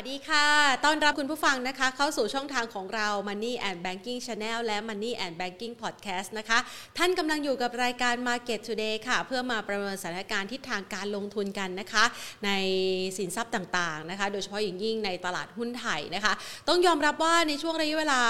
วัสดีค่ะ ต้อนรับคุณผู้ฟังนะคะ เข้าสู่ช่องทางของเรา Money and Banking Channel และ Money and Banking Podcast นะคะ ท่านกำลังอยู่กับรายการ Market Today ค่ะ เพื่อมาประเมินสถานการณ์ทิศทางการลงทุนกันนะคะ ในสินทรัพย์ต่างๆนะคะ โดยเฉพาะอย่างยิ่งในตลาดหุ้นไทยนะคะ ต้องยอมรับว่าในช่วงระยะเวลา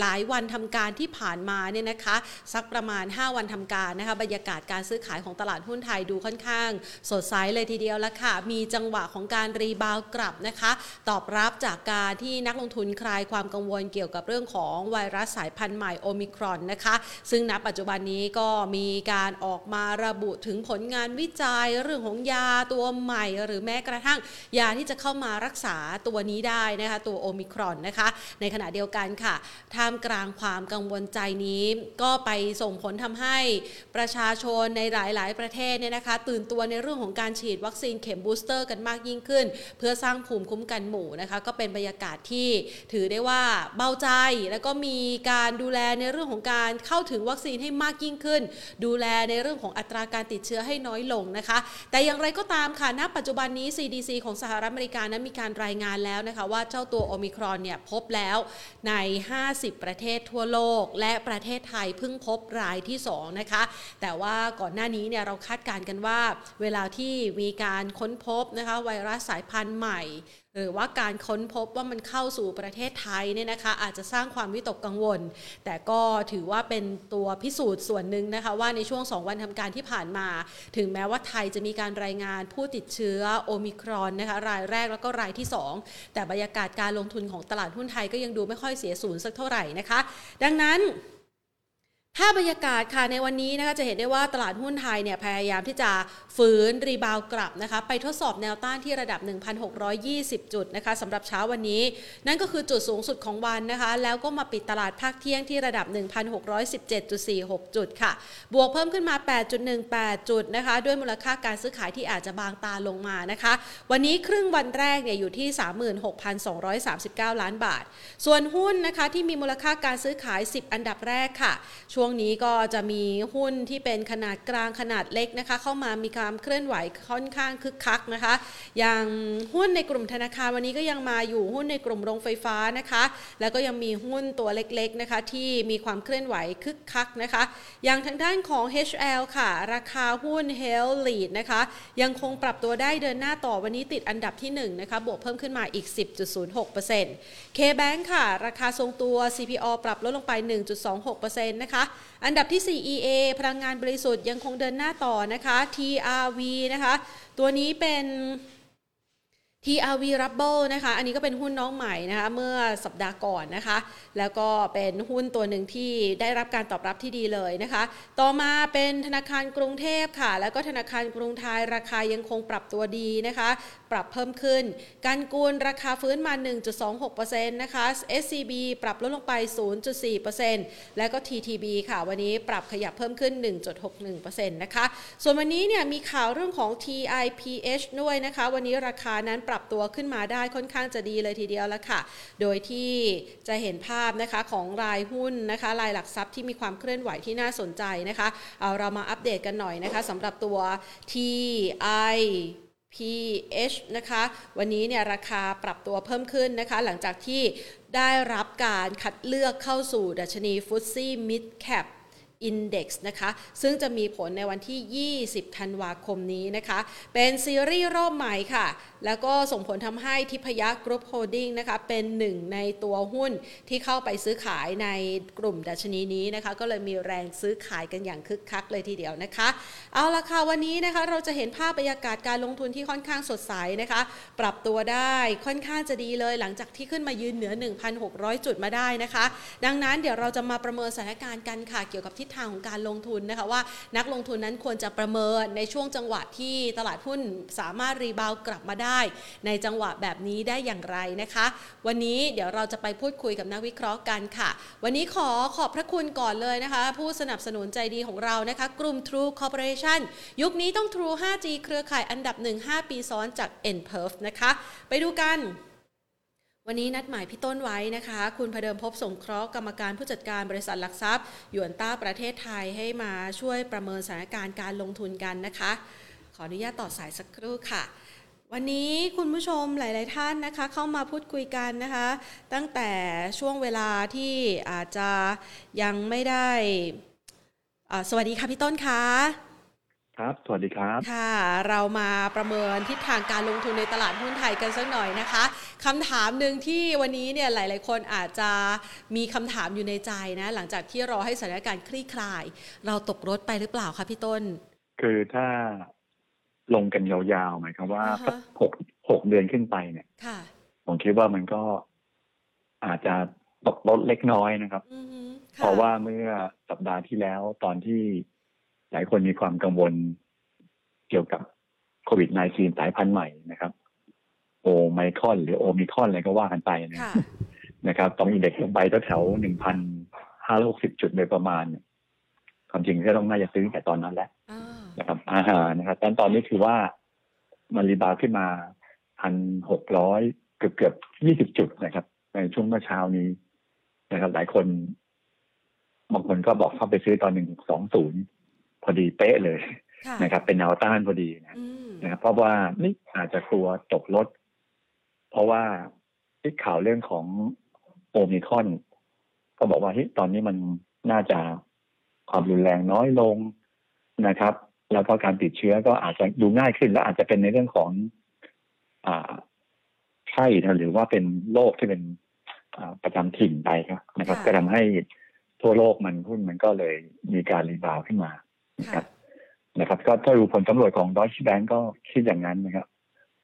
หลายวันทำการที่ผ่านมาเนี่ยนะคะสักประมาณ 5 วันทำการนะคะบรรยากาศการซื้อขายของตลาดหุ้นไทยดูค่อนข้าง สดใสเลยทีเดียวแล้วค่ะ มีจังหวะของการรีบาวกลับนะคะ ตอบรับจากการที่นักลงทุนคลายความกังวลเกี่ยวกับเรื่องของไวรัสสายพันธุ์ใหม่โอมิครอนนะคะ ซึ่งณปัจจุบันนี้ก็มีการออกมาระบุถึงผลงานวิจัยเรื่องของยาตัวใหม่ หรือแม้กระทั่งยาที่จะเข้ามารักษาตัวนี้ได้นะคะ ตัวโอมิครอนนะคะ ในขณะเดียวกันค่ะท่ามกลางความกังวลใจนี้ ก็ไปส่งผลทำให้ประชาชนในหลาย ๆ ประเทศเนี่ยนะคะ ตื่นตัวในเรื่องของการฉีดวัคซีนเข็มบูสเตอร์กันมากยิ่งขึ้น เพื่อสร้างภูมิคุ้มกันหมู่นะคะ ก็เป็นบรรยากาศที่ถือได้ว่าเบาใจแล้วก็มีการดูแลในเรื่องของการเข้าถึงวัคซีนให้มากยิ่งขึ้น ดูแลในเรื่องของอัตราการติดเชื้อให้น้อยลงนะคะ แต่อย่างไรก็ตามค่ะณปัจจุบันนี้ CDC ของสหรัฐอเมริกานั้นมีการรายงานแล้วนะคะว่าเจ้าตัวโอมิครอนเนี่ยพบแล้วใน 50ประเทศทั่วโลก และประเทศไทยเพิ่งพบรายที่2นะคะ แต่ว่าก่อนหน้านี้เนี่ยเราคาดการณ์กันว่า เวลาที่มีการค้นพบนะคะไวรัสสายพันธุ์ใหม่ หรือว่าการค้นพบว่ามันเข้าสู่ประเทศไทยเนี่ยนะคะอาจจะสร้างความวิตกกังวล แต่ก็ถือว่าเป็นตัวพิสูจน์ส่วนหนึ่งนะคะว่าในช่วง 2 วันทำการที่ผ่านมา ถึงแม้ว่าไทยจะมีการรายงานผู้ติดเชื้อโอมิครอนนะคะรายแรกแล้วก็รายที่ 2 แต่บรรยากาศการลงทุนของตลาดหุ้นไทยก็ยังดูไม่ค่อยเสียศูนย์สักเท่าไหร่นะคะ ดังนั้น ถ้าบรรยากาศค่ะในวันนี้นะคะจะเห็นได้ว่าตลาดหุ้นไทยเนี่ยพยายามที่จะฝืนรีบาวกลับนะคะไปทดสอบแนวต้านที่ระดับ 1,620 จุดนะคะสำหรับเช้าวันนี้ นั่นก็คือจุดสูงสุดของวันนะคะ แล้วก็มาปิดตลาดภาคเที่ยงที่ระดับ 1,617.46 จุดค่ะ บวกเพิ่มขึ้นมา 8.18 จุดนะคะ ด้วยมูลค่าการซื้อขายที่อาจจะบางตาลงมานะคะ วันนี้ครึ่งวันแรกเนี่ยอยู่ที่ 36,239 ล้านบาท ส่วนหุ้นนะคะที่มีมูลค่าการซื้อขาย 10 อันดับแรกค่ะช่วงนี้ก็จะมีหุ้นที่เป็นขนาดกลางขนาดเล็กนะคะ เข้ามามีความเคลื่อนไหวค่อนข้างคึกคักนะคะ อย่างหุ้นในกลุ่มธนาคารวันนี้ก็ยังมาอยู่หุ้นในกลุ่มโรงไฟฟ้านะคะ แล้วก็ยังมีหุ้นตัวเล็กๆนะคะที่มีความเคลื่อนไหวคึกคักนะคะ อย่างทางด้านของ HL ค่ะ ราคาหุ้น Health Lead นะคะ ยังคงปรับตัวได้เดินหน้าต่อวันนี้ติดอันดับที่1นะคะบวกเพิ่มขึ้นมาอีก 10.06% K-Bank ค่ะ ราคาทรงตัว CPO ปรับลดลงไป 1.26%นะคะอันดับที่ 4 EA พลังงานบริสุทธิ์ยังคงเดินหน้าต่อนะคะ TRV นะคะ ตัวนี้เป็น TRV Rubble นะคะ อันนี้ก็เป็นหุ้นน้องใหม่นะคะ เมื่อสัปดาห์ก่อนนะคะ แล้วก็เป็นหุ้นตัวหนึ่งที่ได้รับการตอบรับที่ดีเลยนะคะ ต่อมาเป็นธนาคารกรุงเทพค่ะ แล้วก็ธนาคารกรุงไทยราคายังคงปรับตัวดีนะคะปรับเพิ่มขึ้น การกูลราคาฟื้นมา 1.26%นะคะ SCB ปรับลดลงไป 0.4%แล้วก็ TTB ค่ะ วันนี้ปรับขยับเพิ่มขึ้น 1.61%นะคะ ส่วนวันนี้เนี่ยมีข่าวเรื่องของ TIPH ด้วยนะคะ วันนี้ราคานั้นปรับตัวขึ้นมาได้ค่อนข้างจะดีเลยทีเดียวแล้วค่ะ โดยที่จะเห็นภาพนะคะของรายหุ้นนะคะรายหลักทรัพย์ที่มีความเคลื่อนไหวที่น่าสนใจนะคะ เอาเรามาอัปเดตกันหน่อยนะคะสำหรับตัว TI PH นะคะ วันนี้เนี่ยราคาปรับตัวเพิ่มขึ้นนะคะ หลังจากที่ได้รับการคัดเลือกเข้าสู่ดัชนีฟุตซี่มิดแคป Index นะคะ ซึ่งจะมีผลในวันที่ 20 ธันวาคมนี้นะคะ เป็นซีรีส์รอบใหม่ค่ะ แล้วก็ส่งผลทำให้ทิพยกรุ๊ปโฮลดิ้งส์นะคะ เป็นหนึ่งในตัวหุ้นที่เข้าไปซื้อขายในกลุ่มดัชนีนี้นะคะ ก็เลยมีแรงซื้อขายกันอย่างคึกคักเลยทีเดียวนะคะ เอาละค่ะ วันนี้นะคะเราจะเห็นภาพบรรยากาศการลงทุนที่ค่อนข้างสดใสนะคะ ปรับตัวได้ค่อนข้างจะดีเลยหลังจากที่ขึ้นมายืนเหนือ 1,600 จุดมาได้นะคะ ดังนั้นเดี๋ยวเราจะมาประเมินสถานการณ์กันค่ะเกี่ยวกับทิศทางของการลงทุนนะคะว่านักลงทุนนั้นควรจะประเมินในช่วงจังหวะที่ตลาดหุ้นสามารถรีบาวกลับมาได้ ในจังหวะแบบนี้ได้อย่างไรนะคะ วันนี้เดี๋ยวเราจะไปพูดคุยกับนักวิเคราะห์กันค่ะ วันนี้ขอขอบพระคุณก่อนเลยนะคะ ผู้สนับสนุนใจดีของเรานะคะ กลุ่ม True Corporation ยุคนี้ต้อง True 5G เครือข่ายอันดับ 1 5 ปีซ้อนจาก n p e r f นะคะ ไปดูกัน วันนี้นัดหมายพี่ต้นไว้นะคะ คุณพเดิมพบสงเคราะห์กรรมการผู้จัดการบริษัทหลักทรัพย์หยวนต้าประเทศไทยให้มาช่วยประเมินสถานการณ์การลงทุนกันนะคะ ขออนุญาตต่อสายสักครู่ค่ะวันนี้คุณผู้ชมหลาย ๆ ท่านนะคะ เข้ามาพูดคุยกันนะคะ ตั้งแต่ช่วงเวลาที่อาจจะยังไม่ได้ สวัสดีค่ะพี่ต้นคะ ครับ สวัสดีครับ ค่ะ เรามาประเมินทิศทางการลงทุนในตลาดหุ้นไทยกันสักหน่อยนะคะคำถามหนึ่งที่วันนี้เนี่ยหลาย ๆ คนอาจจะมีคำถามอยู่ในใจนะ หลังจากที่รอให้สถานการณ์คลี่คลาย เราตกรถไปหรือเปล่าคะพี่ต้น คือถ้าลงกันยาวๆหมายความว่าอ่าฮะสักหกหกเดือนขึ้นไปเนี่ยค่ะผมคิดว่ามันก็อาจจะตกลดเล็กน้อยนะครับอือฮึค่เพราะว่าเมื่อสัปดาห์ที่แล้วตอนที่ หลายคนมีความกังวลเกี่ยวกับโควิด -19 สายพันธุ์ใหม่นะครับ โอไมครอน หรือโอมิครอนอะไรก็ว่ากันไปนะค่ะนะครับต้อง index ลงไปแถวหนึ่งพันห้าร้อยหกสิบจุดโดยประมาณเนี่ยความจริงก็ต้องน่าจะซื้อแต่ตอนนั้นแหละอ่านะครับอาหารนะครับแต่ตอนนี้คือว่ามัน rebound ขึ้นมาพันหกร้อยเกือบเกือบยี่สิบจุดนะครับ ในช่วงเมื่อเช้านี้นะครับ หลายคนบางคนก็บอกเข้าไปซื้อตอนหนึ่งสองศูนย์ พอดีเป๊ะเลยค่ะนะครับ เป็นแนวต้านพอดีนะอืมนะครับเพราะว่านี่อาจจะกลัวตกรถ เพราะว่าที่ข่าวเรื่องของโอมิครอน ก็บอกว่าเฮ้ยตอนนี้มันน่าจะความรุนแรงน้อยลงนะครับ แล้วก็การติดเชื้อก็อาจจะดูง่ายขึ้น และอาจจะเป็นในเรื่องของ อ่าไข้นะหรือว่าเป็นโรคที่เป็นอ่าประจำถิ่นไปครับนะครับ ก็ทำให้ทั่วโลกมันหุ้นมันก็เลยมีการ rebound ขึ้นมา ค่ะนะครับนะครับ ก็ถ้าดูผลสำรวจของ Deutsche Bank ก็คิดอย่างนั้นนะครับ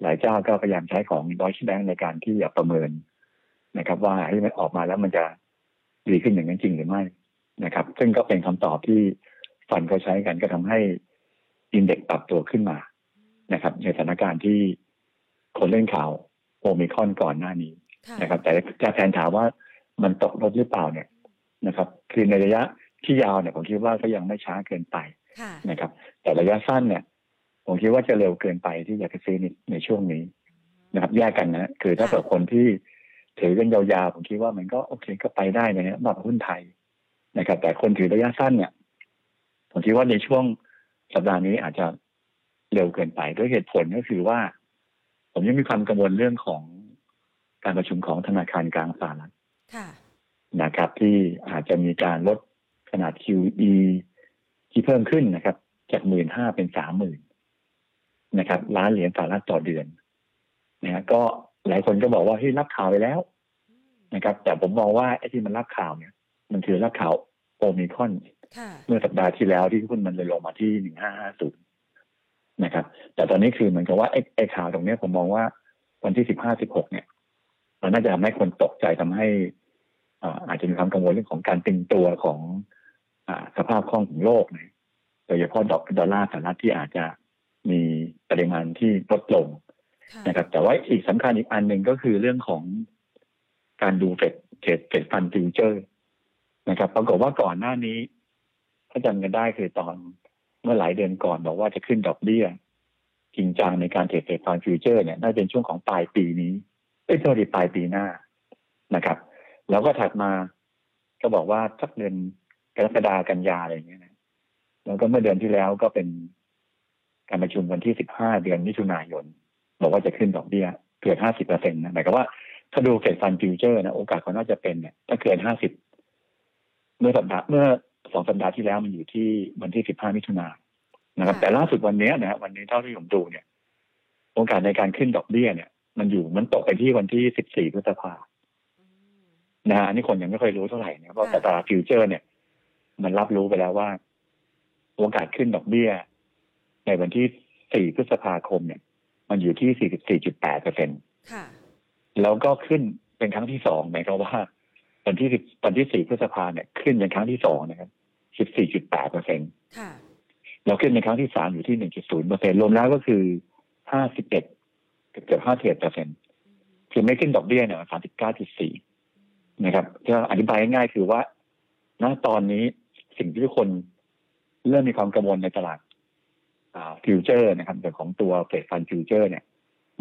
หลายเจ้าก็พยายามใช้ของ Deutsche Bank ในการที่จะประเมินนะครับ ว่าให้มันออกมาแล้วมันจะดีขึ้นอย่างนั้นจริงหรือไม่นะครับ ซึ่งก็เป็นคำตอบที่ fund เขาใช้กันก็ทำให้ index ปรับตัวขึ้นมานะครับ ในสถานการณ์ที่คนเล่นข่าวโอมิครอนก่อนหน้านี้ค่ะนะครับ แต่จะแทนถามว่ามันตกลดหรือเปล่าเนี่ยนะครับ คือในระยะที่ยาวเนี่ยผมคิดว่าก็ยังไม่ช้าเกินไปค่ะ นะครับ แต่ระยะสั้นเนี่ย ผมคิดว่าจะเร็วเกินไปที่อยากจะซื้อในในช่วงนี้นะครับ แยกกันนะ คือถ้าค่ะเกิดคนที่ถือกันยาวๆผมคิดว่ามันก็โอเคก็ไปได้นะฮะสำหรับหุ้นไทยนะครับ แต่คนถือระยะสั้นเนี่ย ผมคิดว่าในช่วงสัปดาห์นี้อาจจะเร็วเกินไปด้วยเหตุผลก็คือว่า ผมยังมีความกังวลเรื่องของการประชุมของธนาคารกลางสหรัฐค่ะนะครับ ที่อาจจะมีการลดขนาด QE ที่เพิ่มขึ้นนะครับ จากหมื่นห้าเป็นสามหมื่นนะครับล้านเหรียญสหรัฐต่อเดือนนะฮะก็หลายคนก็บอกว่าเฮ้ยรับข่าวไปแล้วนะครับ แต่ผมมองว่าไอ้ที่มันรับข่าวเนี่ย มันคือรับข่าวโอมิครอนค่ะเมื่อสัปดาห์ที่แล้วที่หุ้นมันเลยลงมาที่หนึ่งห้าห้าศูนย์นะครับ แต่ตอนนี้คือเหมือนกับว่าไอ้ไอ้ข่าวตรงเนี้ยผมมองว่าวันที่สิบห้าสิบหกเนี่ย มันน่าจะทำให้คนตกใจทำให้อ่าอาจจะมีความกังวลเรื่องของการตึงตัวของอา สภาพคล่องของโลกนะโดยเฉพาะดอลดอลลาร์สหรัฐที่อาจจะมีปริมาณที่ลดลงค่ะนะครับ แต่ว่าอีกสำคัญอีกอันหนึ่งก็คือเรื่องของการดู Fed Fed Fed Fund Futures นะครับปรากฏว่าก่อนหน้านี้ ถ้าจำกันได้คือตอนเมื่อหลายเดือนก่อนบอกว่าจะขึ้นดอกเบี้ยจริงจังในการ trade Fed Fund Futures เนี่ยน่าจะเป็นช่วงของปลายปีนี้เอ้ยโทษทีปลายปีหน้านะครับ แล้วก็ถัดมาก็บอกว่าสักเดือน กรกฎากันยาอะไรอย่างเงี้ยนะแล้วก็เมื่อเดือนที่แล้วก็เป็นการประชุมวันที่สิบห้าเดือนมิถุนายน บอกว่าจะขึ้นดอกเบี้ยเกินห้าสิบเปอร์เซ็นต์นะหมายความว่าถ้าดู Fed Fund Futures นะโอกาสเขาน่าจะเป็นเนี่ยถ้าเกินห้าสิบเมื่อสัปดาห์เมื่อสองสัปดาห์ที่แล้วมันอยู่ที่วันที่สิบห้ามิถุนายนนะครับค่ะแต่ล่าสุดวันเนี้ยนะฮะวันนี้เท่าที่ผมดูเนี่ย โอกาสในการขึ้นดอกเบี้ยเนี่ย มันอยู่มันตกไปที่วันที่สิบสี่พฤษภาอืมนะฮะอันนี้คนยังไม่ค่อยรู้เท่าไหร่นะเพราะค่ะแต่ตลาดฟิวเจอร์เนี่ย มันรับรู้ไปแล้วว่า โอกาสขึ้นดอกเบี้ย ในวันที่สี่พฤษภาคมเนี่ย มันอยู่ที่สี่สิบสี่จุดแปดเปอร์เซ็นต์ค่ะแล้วก็ขึ้นเป็นครั้งที่สองหมายความว่าวันที่สิบวันที่สี่พฤษภาเนี่ยขึ้นเป็นครั้งที่สองนะครับสิบสี่จุดแปดเปอร์เซ็นค่ะเราขึ้นเป็นครั้งที่สามอยู่ที่หนึ่งจุดศูนย์เปอร์เซ็นรวมแล้วก็คือห้าสิบเอ็ดเกือบห้าสิบเอ็ดเปอร์เซ็นคือไม่ขึ้นดอกเบี้ยเนี่ยสามสิบเก้าจุดสี่นะครับก็อธิบายง่ายๆคือว่าณตอนนี้ สิ่งที่ทุกคนเริ่มมีความกังวลในตลาดฟิวเจอร์นะครับเรื่องของตัว Fed Fund Futures เนี่ย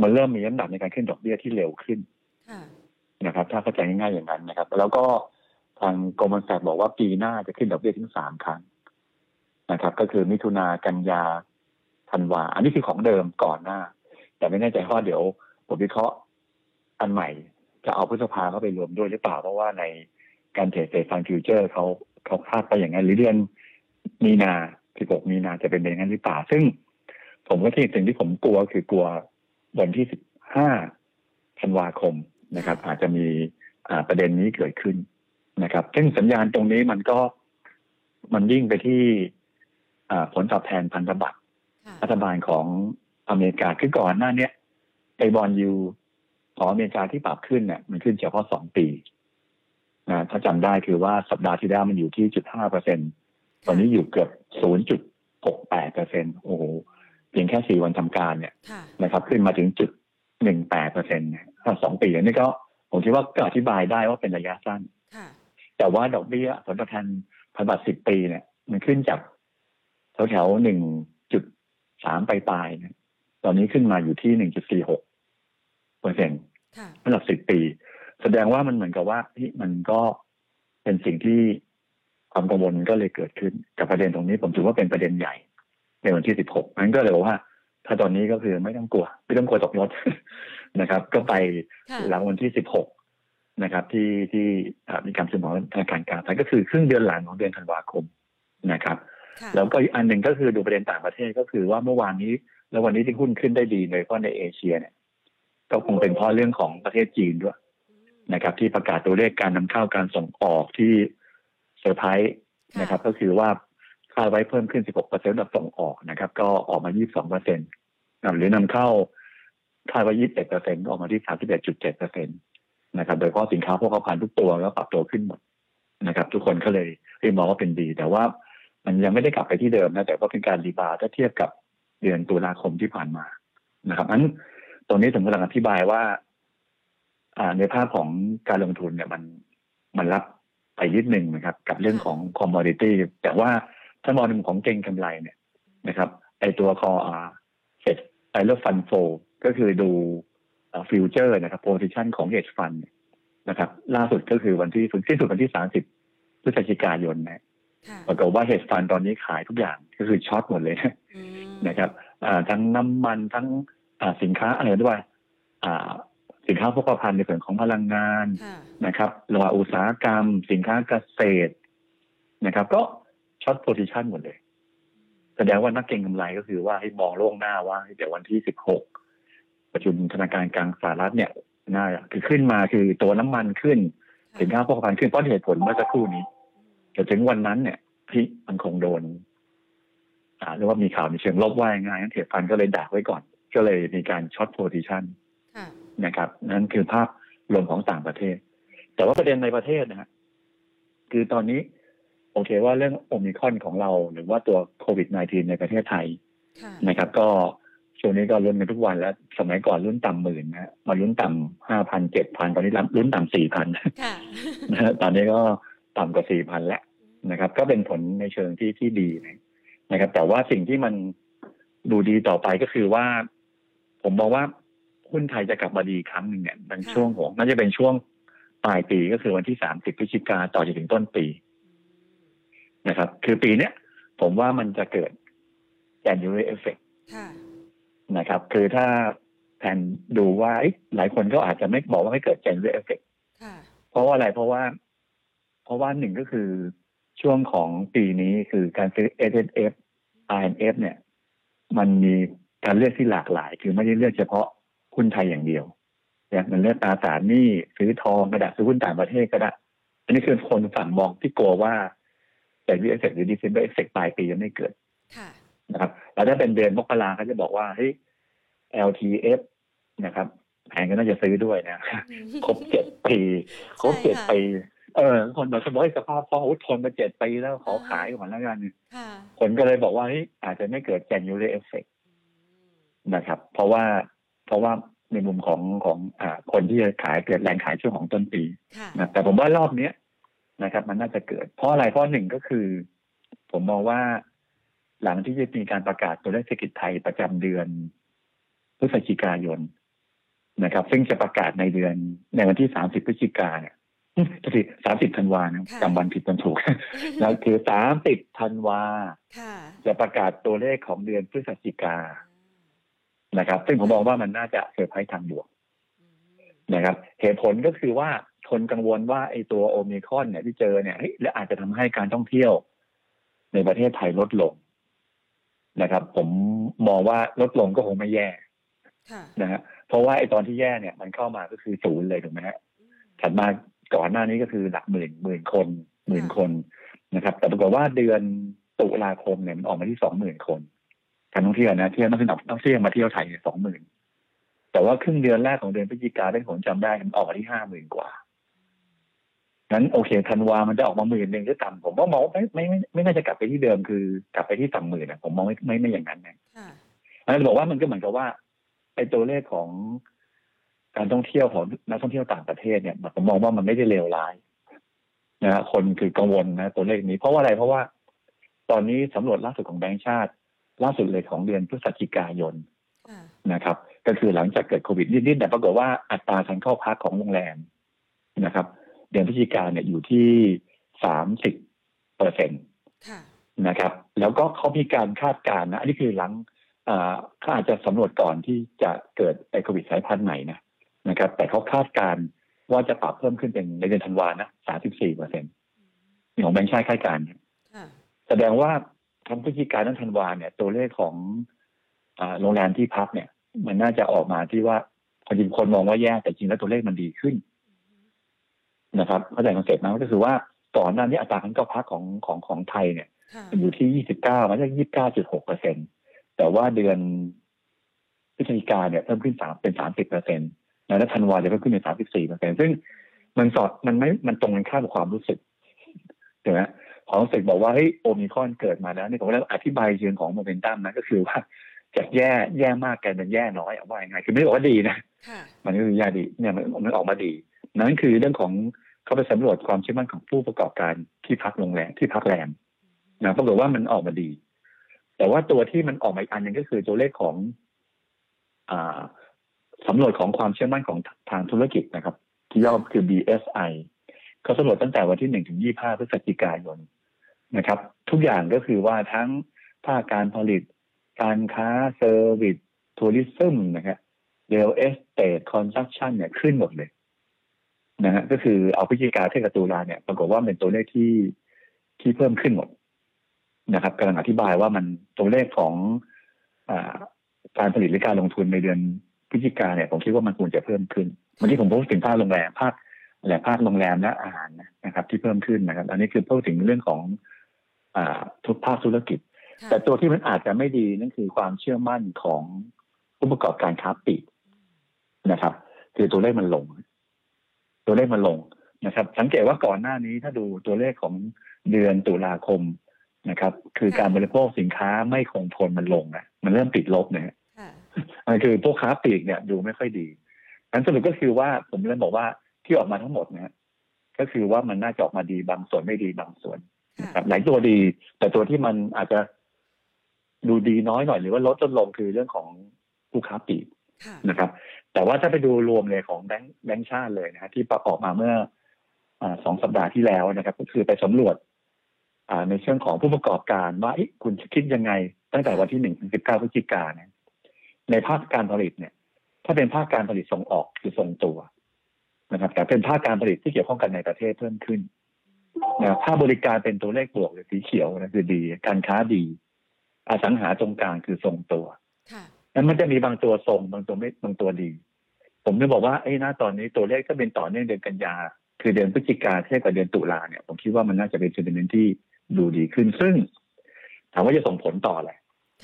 มันเริ่มมีน้ำหนักในการขึ้นดอกเบี้ยที่เร็วขึ้นค่ะนะครับ ถ้าเข้าใจง่ายๆอย่างนั้นนะครับ แล้วก็ทาง Goldman บอกว่าปีหน้าจะขึ้นดอกเบี้ยถึงสามครั้งนะครับ ก็คือมิถุนากันยาธันวา อันนี้คือของเดิมก่อนหน้า แต่ไม่แน่ใจว่าเดี๋ยวผมวิเคราะห์อันใหม่ จะเอาพฤษภาเข้าไปรวมด้วยหรือเปล่าเพราะว่าในการ trade Fed Fund Futures เขา เขาคาดไปอย่างนั้นหรือเดือนมีนา16มีนาจะเป็นอย่างนั้นหรือเปล่าซึ่ง ผมก็ที่สิ่งที่ผมกลัวคือกลัววันที่15ธันวาคมนะครับ อาจจะมีประเด็นนี้เกิดขึ้นนะครับ ซึ่งสัญญาณตรงนี้มันก็มันยิ่งไปที่ผลตอบแทนพันธบัตรรัฐบาลของอเมริกาคือก่อนหน้านี้ไอบอลยูของอเมริกาที่ปรับขึ้นเนี่ยมันขึ้นเฉพาะสองปี นะถ้าจำได้คือว่าสัปดาห์ที่แล้วมันอยู่ที่จุดห้าเปอร์เซ็นตอนนี้อยู่เกือบศูนย์จุดหกแปดเปอร์เซ็นโอ้โหเพียงแค่สี่วันทำการเนี่ยนะครับ ขึ้นมาถึงจุดหนึ่งแปดเปอร์เซ็นต์ถ้าสองปีนี่ก็ผมคิดว่าก็อธิบายได้ว่าเป็นระยะสั้นแต่ว่าดอกเบี้ยผลตอบแทนพันบาทสิบปีเนี่ย มันขึ้นจากแถวแถวหนึ่งจุดสามปลายๆเนี่ยตอนนี้ขึ้นมาอยู่ที่หนึ่งจุดสี่หกเปอร์เซ็นต์เมื่อหลักสิบปี แสดงว่ามันเหมือนกับว่าที่มันก็เป็นสิ่งที่ความกังวลก็เลยเกิดขึ้นกับประเด็นตรงนี้ ผมถือว่าเป็นประเด็นใหญ่ ในวันที่สิบหกนั้นก็เลยว่า ถ้าตอนนี้ก็คือไม่ต้องกลัว ไม่ต้องกลัวตกรถนะครับ ก็ไปหลังวันที่สิบหกนะครับ ที่ที่มีการซื้อของธนาคารกลางไทยก็คือครึ่งเดือนหลังของเดือนธันวาคมนะครับแล้วก็อีกอันหนึ่งก็คือดูประเด็นต่างประเทศก็คือว่าเมื่อวานนี้ แล้ววันนี้ที่หุ้นขึ้นได้ดีโดยเฉพาะในเอเชียเนี่ย ก็คงเป็นเพราะเรื่องของประเทศจีนด้วย นะครับ ที่ประกาศตัวเลขการนำเข้าการส่งออกที่เซอร์ไพรส์นะครับ ก็คือว่าคาดไว้เพิ่มขึ้น 16เปอร์เซ็นต์แบบส่งออกนะครับ ก็ออกมา 22เปอร์เซ็นต์หรือนำเข้าคาดไว้ 21เปอร์เซ็นต์ออกมาที่ 31.7เปอร์เซ็นต์นะครับ โดยเฉพาะสินค้าพวกเขาผ่านทุกตัวก็ปรับตัวขึ้นหมดนะครับ ทุกคนก็เลยเรียกมองว่าเป็นดี แต่ว่ามันยังไม่ได้กลับไปที่เดิมนะแต่ก็เป็นการ rebound ถ้าเทียบกับเดือนตุลาคมที่ผ่านมานะครับอันตรงนี้ผมกำลังอธิบายว่า ในภาพของการลงทุนเนี่ยมันมันรับไปยิดหนึ่งนะครับ กับเรื่องของคอมมอดิตี้แต่ว่าถ้ามองในมุมของเก่งกำไรเนี่ยนะครับไอตัวคออาเซ็ตไอเลอร์ฟันโฟก็คือดูฟิวเจอร์นะครับโพซิชันของเฮดฟันนะครับ ล่าสุดก็คือวันที่สุดที่สุดวันที่สามสิบพฤศจิกายนนะปรากฏว่าเฮดฟันตอนนี้ขายทุกอย่างก็คือช็อตหมดเลยนะครับทั้งน้ำมันทั้งสินค้าอะไรด้วย สินค้าโภคภัณฑ์ในส่วนของพลังงานนะครับรออุตสาหกรรม สินค้าเกษตรนะครับ ก็ช็อตโพซิชันหมดเลยแสดงว่านักเก็งกำไรก็คือว่าให้มองล่วงหน้าว่าเดี๋ยววันที่สิบหกประชุมธนาคารกลางสหรัฐเนี่ยน่าคือขึ้นมาคือตัวน้ำมันขึ้น สินค้าโภคภัณฑ์ขึ้นเพราะเหตุผลเมื่อสักครู่นี้แต่ถึงวันนั้นเนี่ยที่มันคงโดน อ่าหรือว่ามีข่าวในเชิงลบว่าง่ายงั้น hedge fund ก็เลยดักไว้ก่อน ก็เลยมีการ short position นะครับ นั่นคือภาพรวมของต่างประเทศ แต่ว่าประเด็นในประเทศนะฮะคือตอนนี้ โอเคว่าเรื่องโอมิคอนของเรา หรือว่าตัวโควิด -19 ในประเทศไทยนะครับ ก็ช่วงนี้ก็ลุ้นกันทุกวันแล้วสมัยก่อนลุ้นต่ำหมื่นนะมาลุ้นต่ำห้าพันเจ็ดพันตอนนี้ลุ้นต่ำสี่พันนะฮะตอนนี้ก็ต่ำกว่าสี่พันแล้วนะครับ ก็เป็นผลในเชิงที่ที่ดีนะครับ แต่ว่าสิ่งที่มันดูดีต่อไปก็คือว่า ผมมองว่า หุ้นไทยจะกลับมาดีครั้งหนึ่งเนี่ยในช่วงของน่าจะเป็นช่วงปลายปีก็คือวันที่สามสิบพฤศจิกาต่อจนถึงต้นปีนะครับ คือปีเนี้ยผมว่ามันจะเกิด January effect นะครับ คือถ้าแผนดูว่าหลายคนก็อาจจะไม่บอกว่าไม่เกิด January effect เพราะว่าอะไรเพราะว่า เพราะว่าหนึ่งก็คือช่วงของปีนี้คือการซื้อ S S F I N F เนี่ย มันมีการเลือกที่หลากหลาย คือไม่ได้เลือกเฉพาะ หุ้นไทยอย่างเดียวเนี่ยมันเลือกตราสารหนี้ซื้อทองก็ได้ซื้อหุ้นต่างประเทศก็ได้ อันนี้คือคนฝั่งมองที่กลัวว่าแต่วีเอฟเฟกหรือ December effect ปลายปียังไม่เกิดนะครับแล้วถ้าเป็นเดือนมกราเขาจะบอกว่าเฮ้ย LTF นะครับแผนก็น่าจะซื้อด้วยนะ ครบเจ็ดปีครบเจ็ดปีเออ คนบอกสมมติสภาพคล่องอุทนมาเจ็ดปีแล้วขอขายก่อนแล้วกันคนก็เลยบอกว่าเฮ้ยอาจจะไม่เกิดแจนยูเรเอฟเฟกนะครับ เพราะว่า เพราะว่าในมุมของของอ่าคนที่จะขายเกิดแรงขายช่วงของต้นปีนะแต่ผมว่ารอบเนี้ยนะครับ มันน่าจะเกิด เพราะอะไรเพราะหนึ่งก็คือ ผมมองว่า หลังที่จะมีการประกาศตัวเลขเศรษฐกิจไทยประจำเดือนพฤศจิกายนนะครับ ซึ่งจะประกาศในเดือนในวันที่สามสิบพฤศจิกาเนี่ยทีสามสิบธันวานะจำวันผิดวันถูก แล้วคือสามสิบธันวาจะประกาศตัวเลขของเดือนพฤศจิกา นะครับ ซึ่งผมมองว่ามันน่าจะเซอร์ไพรส์ทางบวกอืมนะครับ เหตุผลก็คือว่าคนกังวลว่าไอ้ตัวโอมิครอนเนี่ยที่เจอเนี่ยเฮ้ยและอาจจะทำให้การท่องเที่ยวในประเทศไทยลดลงนะครับ ผมมองว่าลดลงก็คงไม่แย่ค่ะนะฮะเพราะว่าไอ้ตอนที่แย่เนี่ย มันเข้ามาก็คือศูนย์เลยถูกไหมฮะอืมถัดมาก่อนหน้านี้ก็คือหลักหมื่นหมื่นคนหมื่นคนนะครับ แต่ปรากฏว่าเดือนตุลาคมเนี่ยมันออกมาที่สองหมื่นคน การท่องเที่ยวนะเที่ยวนักท่องเที่ยวนักท่องเที่ยวมาเที่ยวไทยเนี่ยสองหมื่นแต่ว่าครึ่งเดือนแรกของเดือนพฤศจิกาได้ผมจำได้มันออกมาที่ห้าหมื่นกว่างั้นโอเคธันวามันจะออกมาหมื่นหนึ่งหรือต่ำผมก็มองว่าไม่ไม่ไม่ไม่น่าจะกลับไปที่เดิมคือกลับไปที่ต่ำหมื่นนะผมมองไม่ไม่ไม่อย่างนั้นนะค่ะอันนั้นบอกว่ามันก็เหมือนกับว่าไอ้ตัวเลขของการท่องเที่ยวของนักท่องเที่ยวต่างประเทศเนี่ยผมมองว่ามันไม่ได้เลวร้ายนะฮะคนคือกังวลนะ ตัวเลขนี้เพราะว่าอะไรเพราะว่า ตอนนี้สำรวจล่าสุดของแบงก์ชาติ ล่าสุดเลยของเดือนพฤศจิกายนค่ะนะครับ ก็คือหลังจากเกิดโควิดนิดๆแต่ปรากฏว่าอัตราการเข้าพักของโรงแรมนะครับ เดือนพฤศจิกาเนี่ยอยู่ที่สามสิบเปอร์เซ็นตค่ะนะครับ แล้วก็เขามีการคาดการณ์นะอันนี้คือหลังอ่าเขาอาจจะสำรวจก่อนที่จะเกิดไอโควิดสายพันธุ์ใหม่นะนะครับ แต่เขาคาดการณ์ว่าจะปรับเพิ่มขึ้นเป็นในเดือนธันวานะสามสิบสี่เปอร์เซ็นต์นี่ของแบงค์ชาติคาดการณ์ค่ะแสดงว่า ทั้งพฤศจิกายนและธันวาเนี่ย ตัวเลขของอ่าโรงแรมที่พักเนี่ย มันน่าจะออกมาที่ว่าความจริงคนมองว่าแย่แต่จริงแล้วตัวเลขมันดีขึ้นนะครับเข้าใจ concept นะก็คือว่าก่อนหน้านี้อัตราการเข้าพักของของของไทยเนี่ยค่ะอยู่ที่ 29มาจาก29.6เปอร์เซ็นแต่ว่าเดือนพฤศจิกาเนี่ยเพิ่มขึ้นสามเป็น 30เปอร์เซ็นต์แล้วธันวาจะเพิ่มขึ้นเป็น 34เปอร์เซ็นซึ่งมันสอดมันไม่มันตรงกันข้ามกับความรู้สึกถูกไหม ความรู้สึกบอกว่าเฮ้ยโอมิครอนเกิดมาแล้วนี่ผมก็เลยอธิบายเชิงของโมเมนตัมนะก็คือว่าจากแย่แย่มากกลายเป็นแย่น้อยเอาว่ายังไงคือไม่ได้บอกว่าดีนะค่ะมันก็คือแย่ดีเนี่ยมันมันออกมาดี นั่นคือเรื่องของเขาไปสำรวจความเชื่อมั่นของผู้ประกอบการที่พักโรงแรมที่พักแรมนะปรากฏว่ามันออกมาดี แต่ว่าตัวที่มันออกมาอีกอันหนึ่งก็คือตัวเลขของ อ่าสำรวจของความเชื่อมั่นของทางธุรกิจนะครับ ที่ย่อคือ BSI เขาสำรวจตั้งแต่วันที่หนึ่งถึงยี่ห้าพฤศจิกายน นะครับ ทุกอย่างก็คือว่าทั้งภาคการผลิต การค้าเซอร์วิสทัวริซึมนะครับเรลเอสเต e คอนสตรักชั่นเนี่ยขึ้นหมดเลยนะฮะก็คือเอาพฤศจิกาเทียบกับตุลาเนี่ย ปรากฏว่าเป็นตัวเลขที่ที่เพิ่มขึ้นหมดนะครับกำลังอธิบายว่ามันตัวเลขของอการผลิตหรือการลงทุนในเดือนพฤศจิกาเนี่ยผมคิดว่ามันควรจะเพิ่มขึ้นวันนี้ผมพูดถึงภาคโรงแรมภาคแหละภาคโรงแรมและอาหารนะครับ ที่เพิ่มขึ้นนะครับ อันนี้คือพูดถึงเรื่องของ ทุกภาคธุรกิจค่ะแต่ตัวที่มันอาจจะไม่ดีนั่นคือความเชื่อมั่นของผู้ประกอบการค้าปลีกนะครับ คือตัวเลขมันลง ตัวเลขมันลงนะครับ สังเกตว่าก่อนหน้านี้ถ้าดูตัวเลขของเดือนตุลาคมนะครับ คือการบริโภคสินค้าไม่คงทนมันลงนะมันเริ่มติดลบนะฮะค่ะอันคือพวกค้าปลีกเนี่ยดูไม่ค่อยดีอันสรุปก็คือว่าผมเลยบอกว่าที่ออกมาทั้งหมดนะฮะก็คือว่ามันน่าจะออกมาดีบางส่วนไม่ดีบางส่วน ค่ะครับหลายตัวดี แต่ตัวที่มันอาจจะดูดีน้อยหน่อยหรือว่าลดจนลงคือเรื่องของผู้ค้าปลีกค่ะนะครับ แต่ว่าถ้าไปดูรวมเลยของแบงค์แบงค์ชาติเลยนะฮะที่ประกอบมาเมื่ออาสองสัปดาห์ที่แล้วนะครับ ก็คือไปสำรวจอ่าในเชิงของผู้ประกอบการว่าเอ๊ะคุณคิดยังไง ตั้งแต่วันที่หนึ่งถึงสิบเก้าพฤศจิกายนเนี่ยในภาคการผลิตเนี่ย ถ้าเป็นภาคการผลิตส่งออกคือทรงตัวนะครับ แต่เป็นภาคการผลิตที่เกี่ยวข้องกันในประเทศเพิ่มขึ้น นะภาคบริการเป็นตัวเลขบวกหรือสีเขียวนะคือดีการค้าดี อสังหาตรงกลางคือทรงตัวค่ะนั้นมันจะมีบางตัวทรงบางตัวไม่บางตัวดี ผมจะบอกว่าไอ้หน้าตอนนี้ตัวเลขก็เป็นต่อเนื่องเดือนกันยา คือเดือนพฤศจิกาเทียบกับเดือนตุลาเนี่ยผมคิดว่ามันน่าจะเป็นเซนติเมนที่ดูดีขึ้นซึ่งถามว่าจะส่งผลต่ออะไร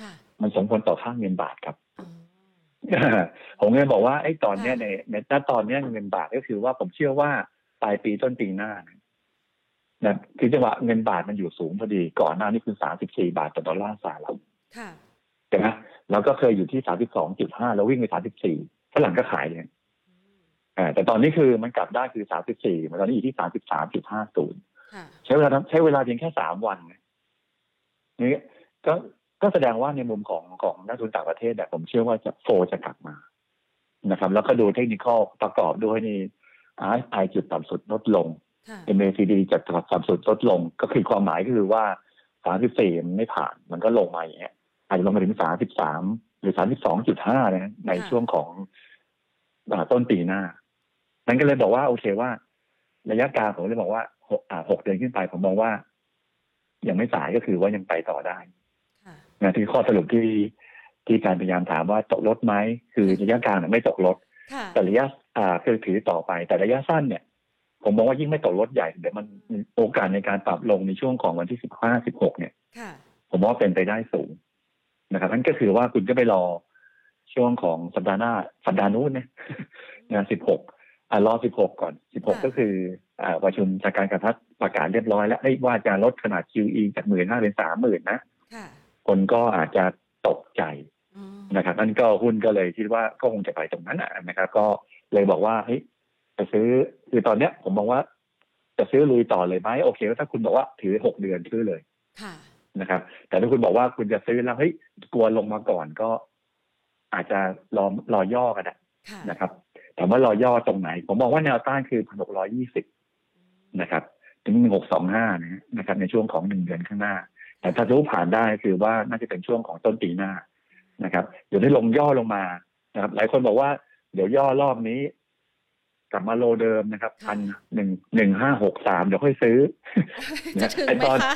ค่ะมันส่งผลต่อค่าเงินบาทครับอ๋อผมเลยบอกว่าไอ้ตอนเนี้ยค่ะในในณตอนเนี้ยเงินบาทก็คือว่าผมเชื่อว่าปลายปีต้นปีหน้า นะนะคือจังหวะเงินบาทมันอยู่สูงพอดีก่อนหน้านี้คือสามสิบสี่บาทต่อดอลลาร์สหรัฐค่ะใช่ไหมแล้วก็เคยอยู่ที่สามสิบสองจุดห้าแล้ววิ่งไปสามสิบสี่ฝรั่งก็ขายเลยอืมอ่าแต่ตอนนี้คือมันกลับได้คือสามสิบสี่ตอนนี้อยู่ที่สามสิบสามจุดห้าศูนย์ค่ะใช้เวลาใช้เวลาเพียงแค่สามวันนะนี่ก็ก็แสดงว่าในมุมของของนักทุนต่างประเทศเนี่ยผมเชื่อว่าจะโฟจะกลับมานะครับ แล้วก็ดูเทคนิคประกอบด้วยนี่ RSI จุดต่ำสุดลดลงค่ะ MACD จุดต่ำสุดลดลง ก็คือความหมายก็คือว่า 34 มันไม่ผ่าน มันก็ลงมาอย่างเงี้ยอาจจะลงมาถึง 33 หรือสามสิบสองจุดห้านะ ในค่ะช่วงของอาต้นปีหน้า นั้นก็เลยบอกว่า โอเคว่า ระยะกลางผมเลยบอกว่าหกอ่าหกเดือนขึ้นไปผมมองว่า ยังไม่สายก็คือว่ายังไปต่อได้ค่ะนะที่ข้อสรุปที่ที่การพยายามถามว่าตกลดไหมคือระยะกลางเนี่ยไม่ตกลดค่ะแต่ระยะอ่าคือถือต่อไป แต่ระยะสั้นเนี่ย ผมมองว่ายิ่งไม่ตกลดใหญ่เดี๋ยวมันโอกาสในการปรับลงในช่วงของวันที่สิบห้าสิบหกเนี่ยค่ะผมว่าเป็นไปได้สูงนะครับนั่นก็คือว่าคุณก็ไปรอช่วงของสัปดาห์หน้าสัปดาห์นู้นเนี่ยนะสิบหกอ่ารอสิบหกก่อนสิบหกค่ะก็คืออ่าประชุมจากการกระทัดประกาศเรียบร้อยแล้วเอ้ยว่าจะลดขนาด QE จากหมื่นห้าเป็นสามหมื่นนะค่ะคนก็อาจจะตกใจอ๋อนะครับนั่นก็หุ้นก็เลยคิดว่าก็คงจะไปตรงนั้นนะนะครับ ก็เลยบอกว่าเฮ้ย จะซื้อคือตอนเนี้ย ผมมองว่า จะซื้อลุยต่อเลยไหมโอเคถ้าคุณบอกว่าถือหกเดือนซื้อเลยค่ะนะครับ แต่ถ้าคุณบอกว่าคุณจะซื้อแล้วเฮ้ยกลัวลงมาก่อนก็ อาจจะรอรอย่อกันนะค่ะนะครับ แต่ว่ารอย่อตรงไหน ผมมองว่าแนวต้านคือพันหกร้อยี่สิบนะครับ ถึงหนึ่งหกสองห้านะครับ ในช่วงของหนึ่งเดือนข้างหน้า แต่ถ้ารู้ผ่านได้คือว่าน่าจะเป็นช่วงของต้นปีหน้านะครับ เดี๋ยวได้ลงย่อลงมานะครับ หลายคนบอกว่าเดี๋ยวย่อรอบนี้ กลับมาโลเดิมนะครับพันหนึ่งหนึ่งห้าหกสามเดี๋ยวค่อยซื้อจะถึงไอ้ไหมตอนคะ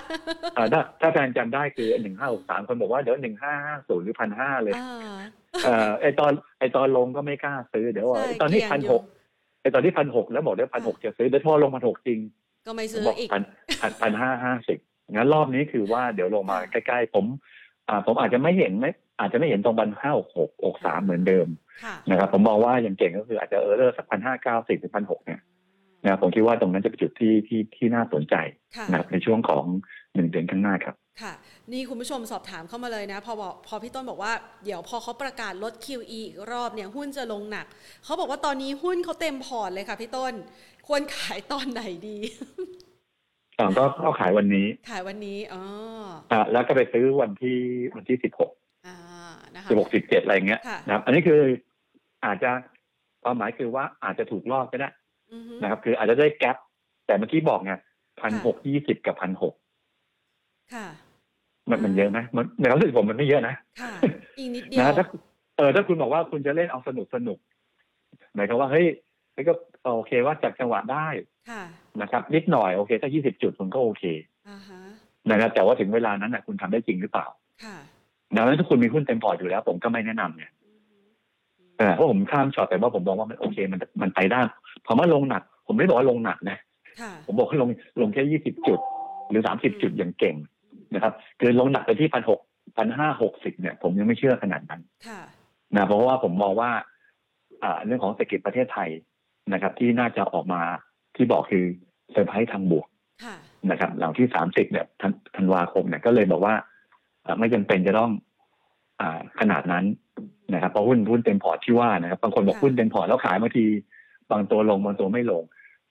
อ่าถ้าถ้าแฟนจำได้คือหนึ่งห้าหกสามคนบอกว่าเดี๋ยวหนึ่งห้าห้าศูนย์หรือพันห้าเลยอ่าเอ่อไอตอนไอตอนลงก็ไม่กล้าซื้อเดี๋ยวว่าใช่ไอ้ตอนที่เกี่พัยนงอหยู่กไอตอนที่พันหกแล้วบอกได้พันหกจะซื้อเดี๋ยวพอลงมาหกจริง ก็ไม่ซื้อบอกอีกพันพันพันห้าห้าสิบงั้นรอบนี้คือว่าเดี๋ยวลงมาใกล้ๆผมอ่า ผมอาจจะไม่เห็นไม่อาจจะไม่เห็นตรงพันห้าหกหกอกสามเหมือนเดิมค่ะนะครับ ผมมองว่าอย่างเก่งก็คืออาจจะเออเลอร์สักพันห้าเก้าสิบถึงพันหกเนี่ยนะครับผมคิดว่าตรงนั้นจะเป็นจุดที่ที่ที่น่าสนใจค่ะนะครับในช่วงของหนึ่งเดือนข้างหน้าครับ ค่ะ นี่คุณผู้ชมสอบถามเข้ามาเลยนะ พอบอกพอพี่ต้นบอกว่าเดี๋ยวพอเขาประกาศลด QE อีกรอบเนี่ยหุ้นจะลงหนัก เขาบอกว่าตอนนี้หุ้นเขาเต็มพอร์ตเลยค่ะพี่ต้น ควรขายตอนไหนดี อ่าก็เข้าขายวันนี้ ขายวันนี้อ๋ออ่าแล้วก็ไปซื้อวันที่วันที่สิบหกอ่านะคะสิบหกสิบเจ็ดอะไรเงี้ยค่ะนะครับอันนี้คืออาจจะความหมายคือว่าอาจจะถูกลอกก็ได้อือฮึนะครับ คืออาจจะได้แก๊ปแต่เมื่อกี้บอกไงพันหกยี่สิบกับพันหกค่ะ มันมันเยอะไหมมันในความรู้สึกผมมันไม่เยอะนะค่ะอีกนิดเดียวนะถ้าเออถ้าคุณบอกว่าคุณจะเล่นเอาสนุกสนุกหมายความว่าเฮ้ยเฮ้ยก็โอเคว่าจับจังหวะได้ ค่ะ นะครับนิดหน่อยโอเคถ้ายี่สิบจุดคุณก็โอเคอ่าฮะนะครับแต่ว่าถึงเวลานั้นนะคุณทำได้จริงหรือเปล่าค่ะดังนั้นถ้าคุณมีหุ้นเต็มพอร์ตอยู่แล้ว ผมก็ไม่แนะนำไงอือฮึเออเพราะผมข้ามช็อตแต่ว่าผมมองว่ามันโอเคมันมันไปได้พอมาลงหนัก ผมไม่ได้บอกว่าลงหนักนะค่ะผมบอกให้ลงลงแค่ยี่สิบจุด หรือสามสิบจุดอย่างเก่งนะครับคือลงหนักไปที่พันหกพันห้าหกสิบเนี่ย ผมยังไม่เชื่อขนาดนั้นค่ะนะเพราะว่าผมมองว่าอ่าเรื่องของเศรษฐกิจประเทศไทยนะครับ ที่น่าจะออกมา ที่บอกคือเซอร์ไพรส์ทางบวกค่ะนะครับหลังที่สามสิบเนี่ยธันธันวาคมเนี่ยก็เลยบอกว่าอ่าไม่จำเป็นจะต้องอ่าขนาดนั้นนะครับเพราะหุ้นหุ้นเต็มพอร์ตที่ว่านะครับ บางคนบอกค่ะหุ้นเต็มพอร์ตแล้วขายบางทีบางตัวลงบางตัวไม่ลง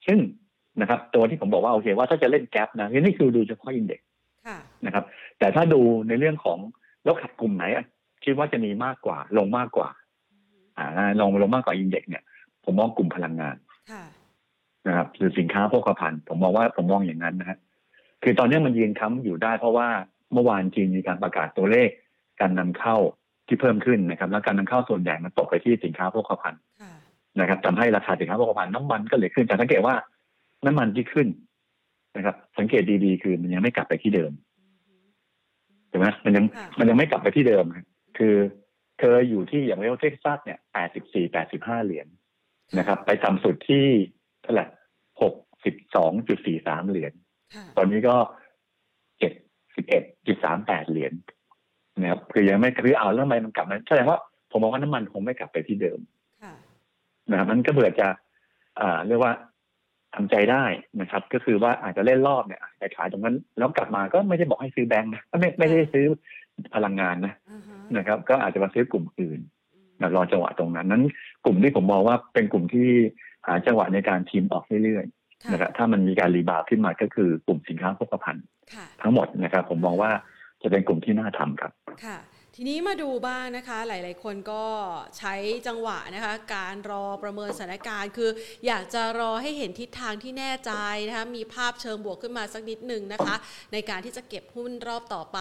ซึ่งนะครับ ตัวที่ผมบอกว่าโอเคว่าถ้าจะเล่นแกลนะนี่คือดูเฉพาะ index ค่ะนะครับ แต่ถ้าดูในเรื่องของแล้วขัดกลุ่มไหนอะคิดว่าจะมีมากกว่า ลงมากกว่า อ่าลงลงมากกว่าอินเด็กซ์เนี่ย ผมมองกลุ่มพลังงานค่ะ นะครับหรือสินค้าโภคภัณฑ์ผมมองว่าผมมองอย่างนั้นนะฮะคือตอนนี้มันยืนค้ำอยู่ได้เพราะว่าเมื่อวานจีนมีการประกาศตัวเลขการนำเข้าที่เพิ่มขึ้นนะครับ แล้วการนำเข้าส่วนใหญ่มันตกไปที่สินค้าโภคภัณฑ์ค่ะนะครับทำให้ราคาสินค้าโภคภัณฑ์น้ำมันก็เลยขึ้นแต่สังเกตว่าน้ำมันที่ขึ้นนะครับ สังเกตดีๆ คือมันยังไม่กลับไปที่เดิมอือฮึถูกไหมมันยังค่ะมันยังไม่กลับไปที่เดิม คือเคยอยู่ที่อย่างเวลเท็กซัสเนี่ยแปดสิบสี่แปดสิบห้าเหรียญนะครับ ไปต่ำสุดที่เท่าไหร่หกสิบสองจุดสี่สามเหรียญค่ะตอนนี้ก็เจ็ดสิบเอ็ดจุดสามแปดเหรียญนะครับคือยังไม่คือเอาแล้วทำไมมันกลับมาแสดงว่าผมมองว่าน้ำมันคงไม่กลับไปที่เดิมค่ะนะครับมันก็เบื่อจะอ่าเรียกว่าทำใจได้นะครับ ก็คือว่าอาจจะเล่นรอบเนี่ยไปขายตรงนั้นแล้วกลับมาก็ไม่ได้บอกให้ซื้อแบงค์นะไม่ไม่ได้ซื้อพลังงานนะอ่าฮะนะครับ ก็อาจจะมาซื้อกลุ่มอื่นอืมนะรอจังหวะตรงนั้นนั้น กลุ่มที่ผมมองว่าเป็นกลุ่มที่ หาจังหวะในการ trim ออกเรื่อยๆค่ะนะครับถ้ามันมีการ rebound ขึ้นมาก็คือกลุ่มสินค้าโภคภัณฑ์ค่ะทั้งหมดนะครับ ผมมองว่าจะเป็นกลุ่มที่น่าทำครับค่ะ ทีนี้มาดูบ้างนะคะหลาย ๆ คนก็ใช้จังหวะนะคะการรอประเมินสถานการณ์ คืออยากจะรอให้เห็นทิศทางที่แน่ใจนะคะมีภาพเชิงบวกขึ้นมาสักนิดหนึ่งนะคะ ในการที่จะเก็บหุ้นรอบต่อไป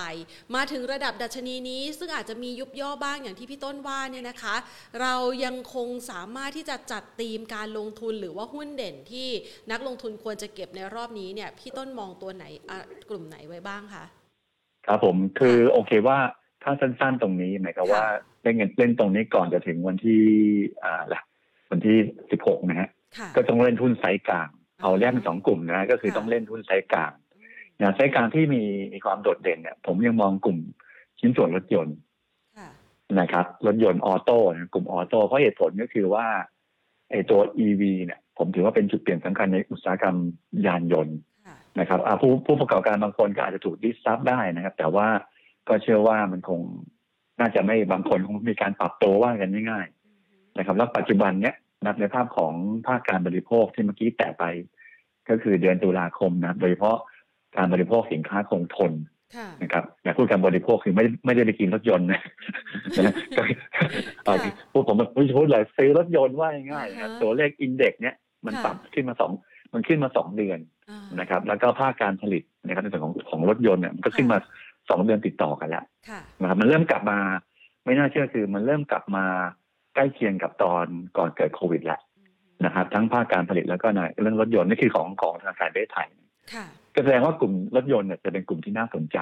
มาถึงระดับดัชนีนี้ ซึ่งอาจจะมียุบย่อบ้างอย่างที่พี่ต้นว่าเนี่ยนะคะ เรายังคงสามารถที่จะจัดธีมการลงทุนหรือว่าหุ้นเด่นที่นักลงทุนควรจะเก็บในรอบนี้เนี่ยพี่ต้นมองตัวไหนกลุ่มไหนไว้บ้างคะครับผมคือโอเคว่า ถ้าสั้นๆตรงนี้หมายความว่าเล่นเงินเล่นตรงนี้ก่อนจะถึงวันที่อ่าละวันที่สิบหกนะฮะก็ต้องเล่นหุ้นไซส์กลาง เอาแยกเป็นสองกลุ่มนะก็คือต้องเล่นหุ้นไซส์กลางนะไซส์กลางที่มีมีความโดดเด่นเนี่ยผมยังมองกลุ่มชิ้นส่วนรถยนต์นะครับรถยนต์ auto กลุ่ม auto เพราะเหตุผลก็คือว่าไอ้ตัว EV เนี่ยผมถือว่าเป็นจุดเปลี่ยนสำคัญในอุตสาหกรรมยานยนต์นะครับผู้ผู้ประกอบการบางคนก็อาจจะถูก disrupt ได้นะครับ แต่ว่า ก็เชื่อว่ามันคงน่าจะไม่บางคนคงมีการปรับตัวว่ากันง่ายๆนะครับ แล้วปัจจุบันเนี้ยนับในภาพของภาคการบริโภคที่เมื่อกี้แตะไป ก็คือเดือนตุลาคมนะโดยเฉพาะการบริโภคสินค้าคงทนนะครับแต่พูดการบริโภคคือไม่ไม่ได้ไปกินรถยนต์นะพูดผมพูดพูดเลยซื้อรถยนต์ว่าง่ายๆตัวเลขอินเด็กซ์เนี้ยมันปรับขึ้นมาสองมันขึ้นมาสองเดือนนะครับ แล้วก็ภาคการผลิตนะครับในส่วนของของรถยนต์เนี่ยมันก็ขึ้นมา สองเดือนติดต่อกันแล้วนะครับมันเริ่มกลับมา ไม่น่าเชื่อคือ มันเริ่มกลับมาใกล้เคียงกับตอนก่อนเกิดโควิดแล้วนะครับ ทั้งภาคการผลิตแล้วก็ในเรื่องรถยนต์นี่คือของของธนาคารประเทศไทยก็แสดงว่ากลุ่มรถยนต์เนี่ยจะเป็นกลุ่มที่น่าสนใจ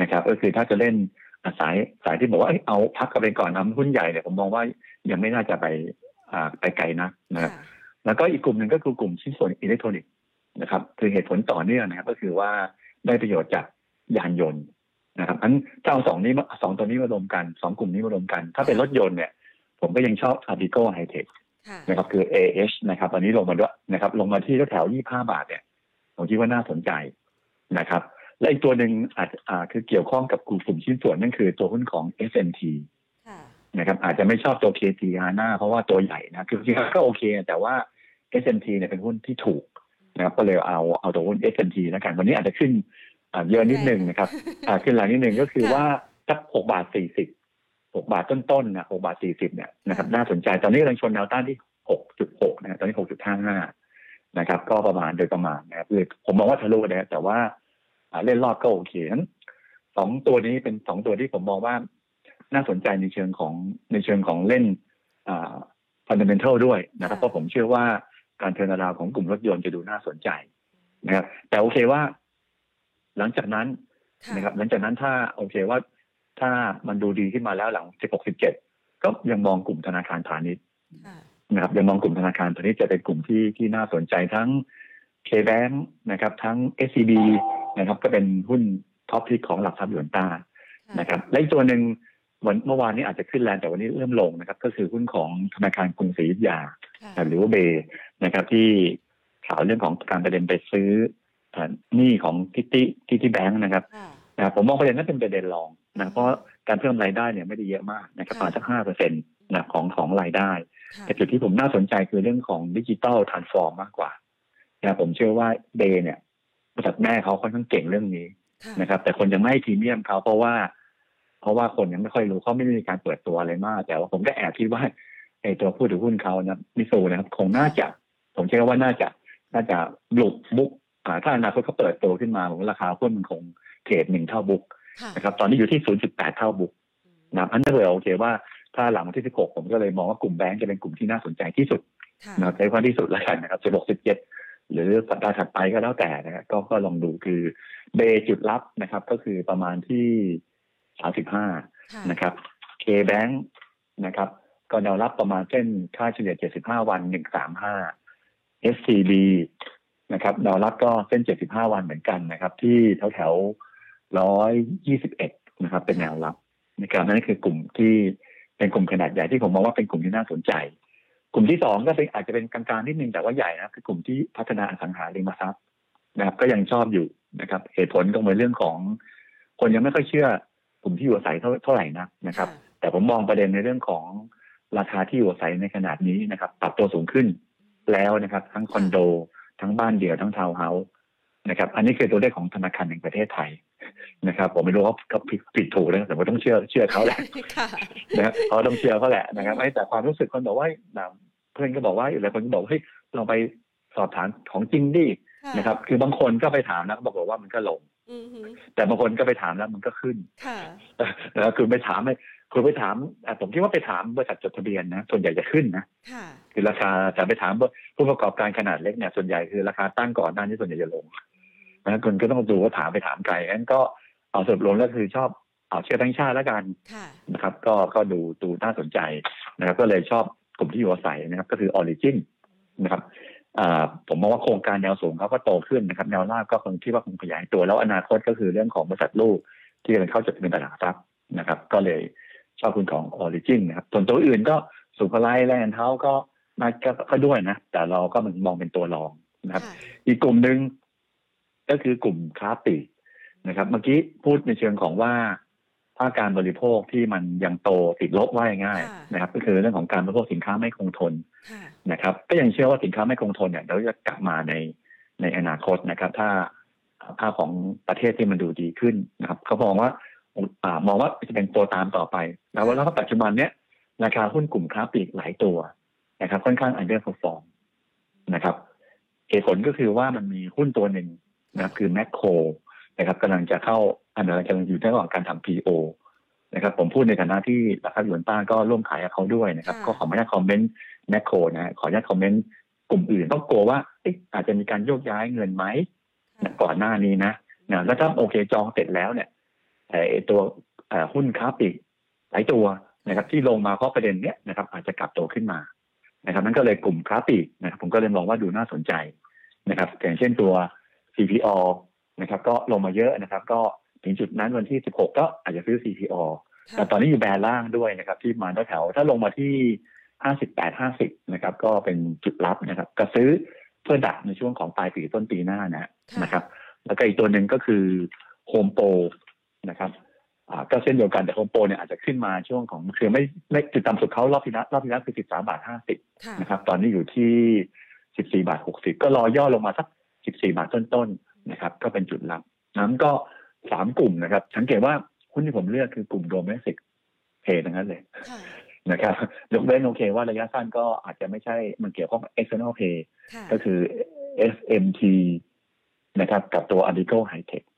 นะครับ ก็คือถ้าจะเล่นสายสายที่บอกว่าเอาพักกันไปก่อนทำหุ้นใหญ่เนี่ยผมมองว่ายังไม่น่าจะไปไปไกลนักนะครับแล้วก็อีกกลุ่มหนึ่งก็คือกลุ่มชิ้นส่วนอิเล็กทรอนิกส์นะครับ คือเหตุผลต่อเนื่องนะครับ ก็คือว่าได้ประโยชน์จาก ยานยนต์นะครับอันเจ้าสองนี้สองตัวนี้มารวมกันสองกลุ่มนี้มารวมกัน ถ้าเป็นรถยนต์เนี่ย ผมก็ยังชอบอาร์ติโกไฮเทคนะครับคือ AH นะครับตอนนี้ลงมาด้วยนะครับ ลงมาที่แถวยี่ห้าบาทเนี่ยผมคิดว่าน่าสนใจนะครับ และอีกตัวหนึ่งอาจอ่าคือเกี่ยวข้องกับกลุ่มกลุ่มชิ้นส่วนนั่นคือตัวหุ้นของ SNT นะครับ อาจจะไม่ชอบตัว KT ฮาน่าเพราะว่าตัวใหญ่นะคือจริงๆก็โอเค แต่ว่า SNT เนี่ยเป็นหุ้นที่ถูกนะครับก็เลยเอาเอาตัวหุ้น SNT แล้วกันวันนี้อาจจะขึ้น เยอะนิดนึงนะครับขึ้นหลังนิดนึงก็คือว่าสักหกบาทสี่สิบหกบาทต้นๆนะหกบาทสี่สิบเนี่ยนะครับน่าสนใจตอนนี้กำลังชนแนวต้านที่หกจุดหกนะตอนนี้หกจุดห้าห้านะครับ ก็ประมาณโดยประมาณนะครับคือผมมองว่าทะลุนะแต่ว่าเล่นรอบก็โอเคนั้นสองตัวนี้เป็นสองตัวที่ผมมองว่าน่าสนใจในเชิงของในเชิงของเล่นอ่าฟันเดเมนทัลด้วยนะครับเพราะผมเชื่อว่าการเทรนดาวของกลุ่มรถยนต์จะดูน่าสนใจนะครับแต่โอเคว่า หลังจากนั้นนะครับหลังจากนั้นถ้าโอเคว่าถ้ามันดูดีขึ้นมาแล้วหลัง 16 17 ก็ยังมองกลุ่มธนาคารพาณิชย์นะครับยังมองกลุ่มธนาคารพาณิชย์จะเป็นกลุ่มที่ที่น่าสนใจทั้ง K-Bank นะครับ ทั้ง SCB นะครับ ก็เป็นหุ้น top pick ของหลักทรัพย์หยวนต้านะครับและอีกตัวหนึ่งวันเมื่อวานนี้อาจจะขึ้นแรงแต่วันนี้เริ่มลงนะครับ ก็คือหุ้นของธนาคารกรุงศรีอยุธยาหรือว่า BAY นะครับที่ข่าวเรื่องของการประเด็นไปซื้อ หนี้ของซิตี้ ซิตี้แบงค์นะครับนะผมมองประเด็นนั้นเป็นประเด็นรองนะเพราะการเพิ่มรายได้เนี่ยไม่ได้เยอะมากนะครับประมาณสักห้าเปอร์เซ็นต์นะของของรายได้ แต่จุดที่ผมน่าสนใจคือเรื่องของดิจิตอลทรานส์ฟอร์มมากกว่านะผมเชื่อว่าเดย์เนี่ยบริษัทแม่เขาค่อนข้างเก่งเรื่องนี้นะครับ แต่คนยังไม่พรีเมียมเขาเพราะว่า เพราะว่าคนยังไม่ค่อยรู้เขาไม่ได้มีการเปิดตัวอะไรมาก แต่ว่าผมก็แอบคิดว่าไอ้ตัวผู้ถือหุ้นเขานะมิสูนะครับ คงน่าจะ ผมเชื่อว่าน่าจะน่าจะหลุดบุก ถ้าอนาคตเขาเปิดตัวขึ้นมาผมราคาหุ้นมันคงเทรดหนึ่งเท่าบุ๊กนะครับตอนนี้อยู่ที่0.8เท่าบุ๊กนะอันนั้นเลยโอเคว่าถ้าหลังที่16ผมก็เลยมองว่ากลุ่มแบงก์จะเป็นกลุ่มที่น่าสนใจที่สุดนะใช้ความที่สุดแล้วกันนะครับ16 17หรือสัปดาห์ถัดไปก็แล้วแต่นะครับก็ก็ลองดูคือเบจุดรับนะครับ ก็คือประมาณที่35นะครับ K Bank นะครับ ก็แนวรับประมาณเส้นค่าเฉลี่ย75วัน135 SCB นะครับดาวรับก็เส้น 75 วันเหมือนกันนะครับ ที่แถวแถว121 นะครับ เป็นแนวรับนะครับนั่นคือกลุ่มที่เป็นกลุ่มขนาดใหญ่ที่ผมมองว่าเป็นกลุ่มที่น่าสนใจ กลุ่มที่สองก็เป็นอาจจะเป็นกลางๆนิดนึงแต่ว่าใหญ่นะคือกลุ่มที่พัฒนาอสังหาริมทรัพย์นะครับ ก็ยังชอบอยู่นะครับ เหตุผลก็เป็นเรื่องของ คนยังไม่ค่อยเชื่อกลุ่มที่อยู่อาศัยเท่าไหร่นะนะครับ แต่ผมมองประเด็นในเรื่องของราคาที่อยู่อาศัยในขนาดนี้นะครับ ปรับตัวสูงขึ้นแล้วนะครับ ทั้งคอนโด ทั้งบ้านเดี่ยวทั้งทาวน์เฮาส์นะครับ อันนี้คือตัวเลขของธนาคารแห่งประเทศไทยนะครับ ผมไม่รู้ว่าเขาผิดผิดถูกนะแต่ว่าต้องเชื่อเชื่อเขาแหละค่ะนะครับเขาต้องเชื่อเขาแหละนะครับไอ้แต่ความรู้สึกคนบอกว่านะเพื่อนก็บอกว่าหลายคนก็บอกว่าเฮ้ยลองไปสอบถามของจริงดินะครับ คือบางคนก็ไปถามนะเขาบอกว่ามันก็ลงอือหือแต่บางคนก็ไปถามแล้วมันก็ขึ้นค่ะแล้วคือไปถามไม่ คือไปถามอะผมคิดว่าไปถามบริษัทจดทะเบียนนะส่วนใหญ่จะขึ้นนะค่ะคือราคาแต่ไปถามผู้ประกอบการขนาดเล็กเนี่ยส่วนใหญ่คือราคาตั้งก่อนหน้านี้ส่วนใหญ่จะลงนะคนก็ต้องดูว่าถามไปถามไกลงั้นก็เอาสรุปลงแล้วคือชอบเอาเชื่อทั้งชาติแล้วกันค่ะนะครับ ก็ก็ดูดูน่าสนใจนะครับ ก็เลยชอบกลุ่มที่อยู่อาศัยนะครับ ก็คือออริจินนะครับอ่าผมมองว่าโครงการแนวสูงเขาก็โตขึ้นนะครับ แนวราบก็คงคิดว่าคงขยายตัวแล้วอนาคตก็คือเรื่องของบริษัทลูกที่กำลังเข้าจดทะเบียนตลาดทรัพย์นะครับ ก็เลย ชอบคุณของออริจินนะครับส่วนตัวอื่นก็สุภาลัยแลนด์เท้าก็มาก็ก็ด้วยนะ แต่เราก็มันมองเป็นตัวรองนะครับค่ะอีกกลุ่มหนึ่งก็คือกลุ่มค้าปลีกนะครับ เมื่อกี้พูดในเชิงของว่าภาคการบริโภคที่มันยังโตติดลบว่าง่ายค่ะๆนะครับ ก็คือเรื่องของการบริโภคสินค้าไม่คงทนค่ะนะครับ ก็ยังเชื่อว่าสินค้าไม่คงทนเนี่ยเราจะกลับมาในในอนาคตนะครับ ถ้าภาพของประเทศที่มันดูดีขึ้นนะครับเขามองว่าอ่า มองว่าจะเป็นตัวตามต่อไป แล้วแล้วก็ปัจจุบันเนี้ยราคาหุ้นกลุ่มค้าปลีกหลายตัวนะครับ ค่อนข้าง underperform นะครับเหตุผลก็คือว่ามันมีหุ้นตัวหนึ่งนะครับคือแมคโครนะครับกำลังจะเข้าอันนั้นกำลังอยู่ในระหว่างการทำ PO นะครับผมพูดในฐานะที่ราคาหยวนต้าก็ร่วมขายกับเขาด้วยนะครับค่ะก็ขออนุญาต comment แมคโครนะฮะขออนุญาต commentกลุ่มอื่นต้องกลัวว่าเอ๊ะอาจจะมีการโยกย้ายเงินไหมค่ะก่อนหน้านี้นะนะแล้วถ้าโอเคจองเสร็จแล้วเนี่ยเอ่อไอ้ ตัวเอ่อหุ้นค้าปลีกหลายตัวนะครับ ที่ลงมาเพราะประเด็นเนี้ยนะครับ อาจจะกลับตัวขึ้นมานะครับนั่นก็เลยกลุ่มค้าปลีกนะครับ ผมก็เลยมองว่าดูน่าสนใจนะครับอย่างเช่นตัว CPO นะครับ ก็ลงมาเยอะนะครับ ก็ถึงจุดนั้นวันที่ 16 ก็อาจจะซื้อ CPO ค่ะแต่ตอนนี้อยู่แบรนด์ล่างด้วยนะครับ ที่มาแถวๆถ้าลงมาที่ 58 50 นะครับ ก็เป็นจุดรับนะครับ ก็ซื้อเพื่อดักในช่วงของปลายปีต้นปีหน้านะค่ะนะครับ แล้วก็อีกตัวหนึ่งก็คือโฮมโปร นะครับอ่าก็เช่นเดียวกันแต่โฮมโปรเนี่ยอาจจะขึ้นมาช่วงของคือไม่ไม่จุดต่ำสุดเขารอบที่แล้วรอบที่แล้วคือ13บาท50ค่ะนะครับ ตอนนี้อยู่ที่14บาท60ก็รอย่อลงมาสัก14บาทต้นๆนะครับ ก็เป็นจุดรับนั้นก็สามกลุ่มนะครับสังเกตว่าหุ้นที่ผมเลือกคือกลุ่มโดเมสิกเพย์ทั้งนั้นเลยค่ะนะครับยกเว้นโอเคว่าระยะสั้นก็อาจจะไม่ใช่มันเกี่ยวข้องกับ external pay ค่ะก็คือ SMT นะครับ กับตัว Adigo High Tech ค่ะ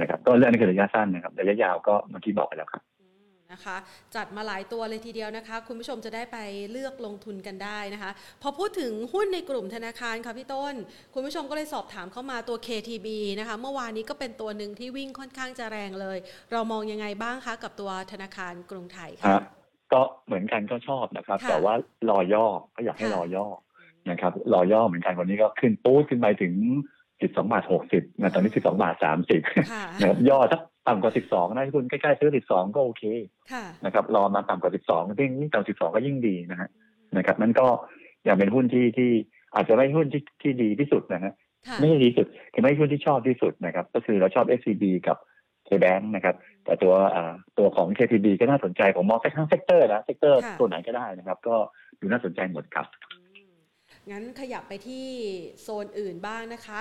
นะครับก็เรื่องนี้คือระยะสั้นนะครับระยะยาวก็เมื่อกี้บอกไปแล้วครับอืมนะคะจัดมาหลายตัวเลยทีเดียวนะคะ คุณผู้ชมจะได้ไปเลือกลงทุนกันได้นะคะ พอพูดถึงหุ้นในกลุ่มธนาคารค่ะพี่ต้น คุณผู้ชมก็เลยสอบถามเข้ามาตัว KTB นะคะ เมื่อวานนี้ก็เป็นตัวหนึ่งที่วิ่งค่อนข้างจะแรงเลย เรามองยังไงบ้างคะกับตัวธนาคารกรุงไทยครัค่ะบก็เหมือนกันก็ชอบนะครับค่ะแต่ว่ารอย่อก็อยากให้ค่ะรอย่อนะครับรอย่อเหมือนกันวันนี้ก็ขึ้นปู๊ดขึ้นไปถึง 12บาท60นะตอนนี้12บาท30ค่ะนะครับย่อสักต่ำกว่า12นะคุณใกล้ๆซื้อ12ก็โอเคค่ะนะครับรอมาต่ำกว่า12ยิ่งยิ่งต่ำกว่า12ก็ยิ่งดีนะฮะนะครับนั่นก็ยังเป็นหุ้นที่ที่อาจจะไม่หุ้นที่ที่ดีที่สุดนะฮะค่ะไม่ใช่ดีที่สุดคือไม่ใช่หุ้นที่ชอบที่สุดนะครับ ก็คือเราชอบ SCB กับ KBank นะครับ แต่ตัวอ่าตัวของ KTB ก็น่าสนใจผมมองแค่ทั้ง sector นะ sector ค่ะตัวไหนก็ได้นะครับ ก็ดูน่าสนใจหมดครับอืม งั้นขยับไปที่โซนอื่นบ้างนะคะ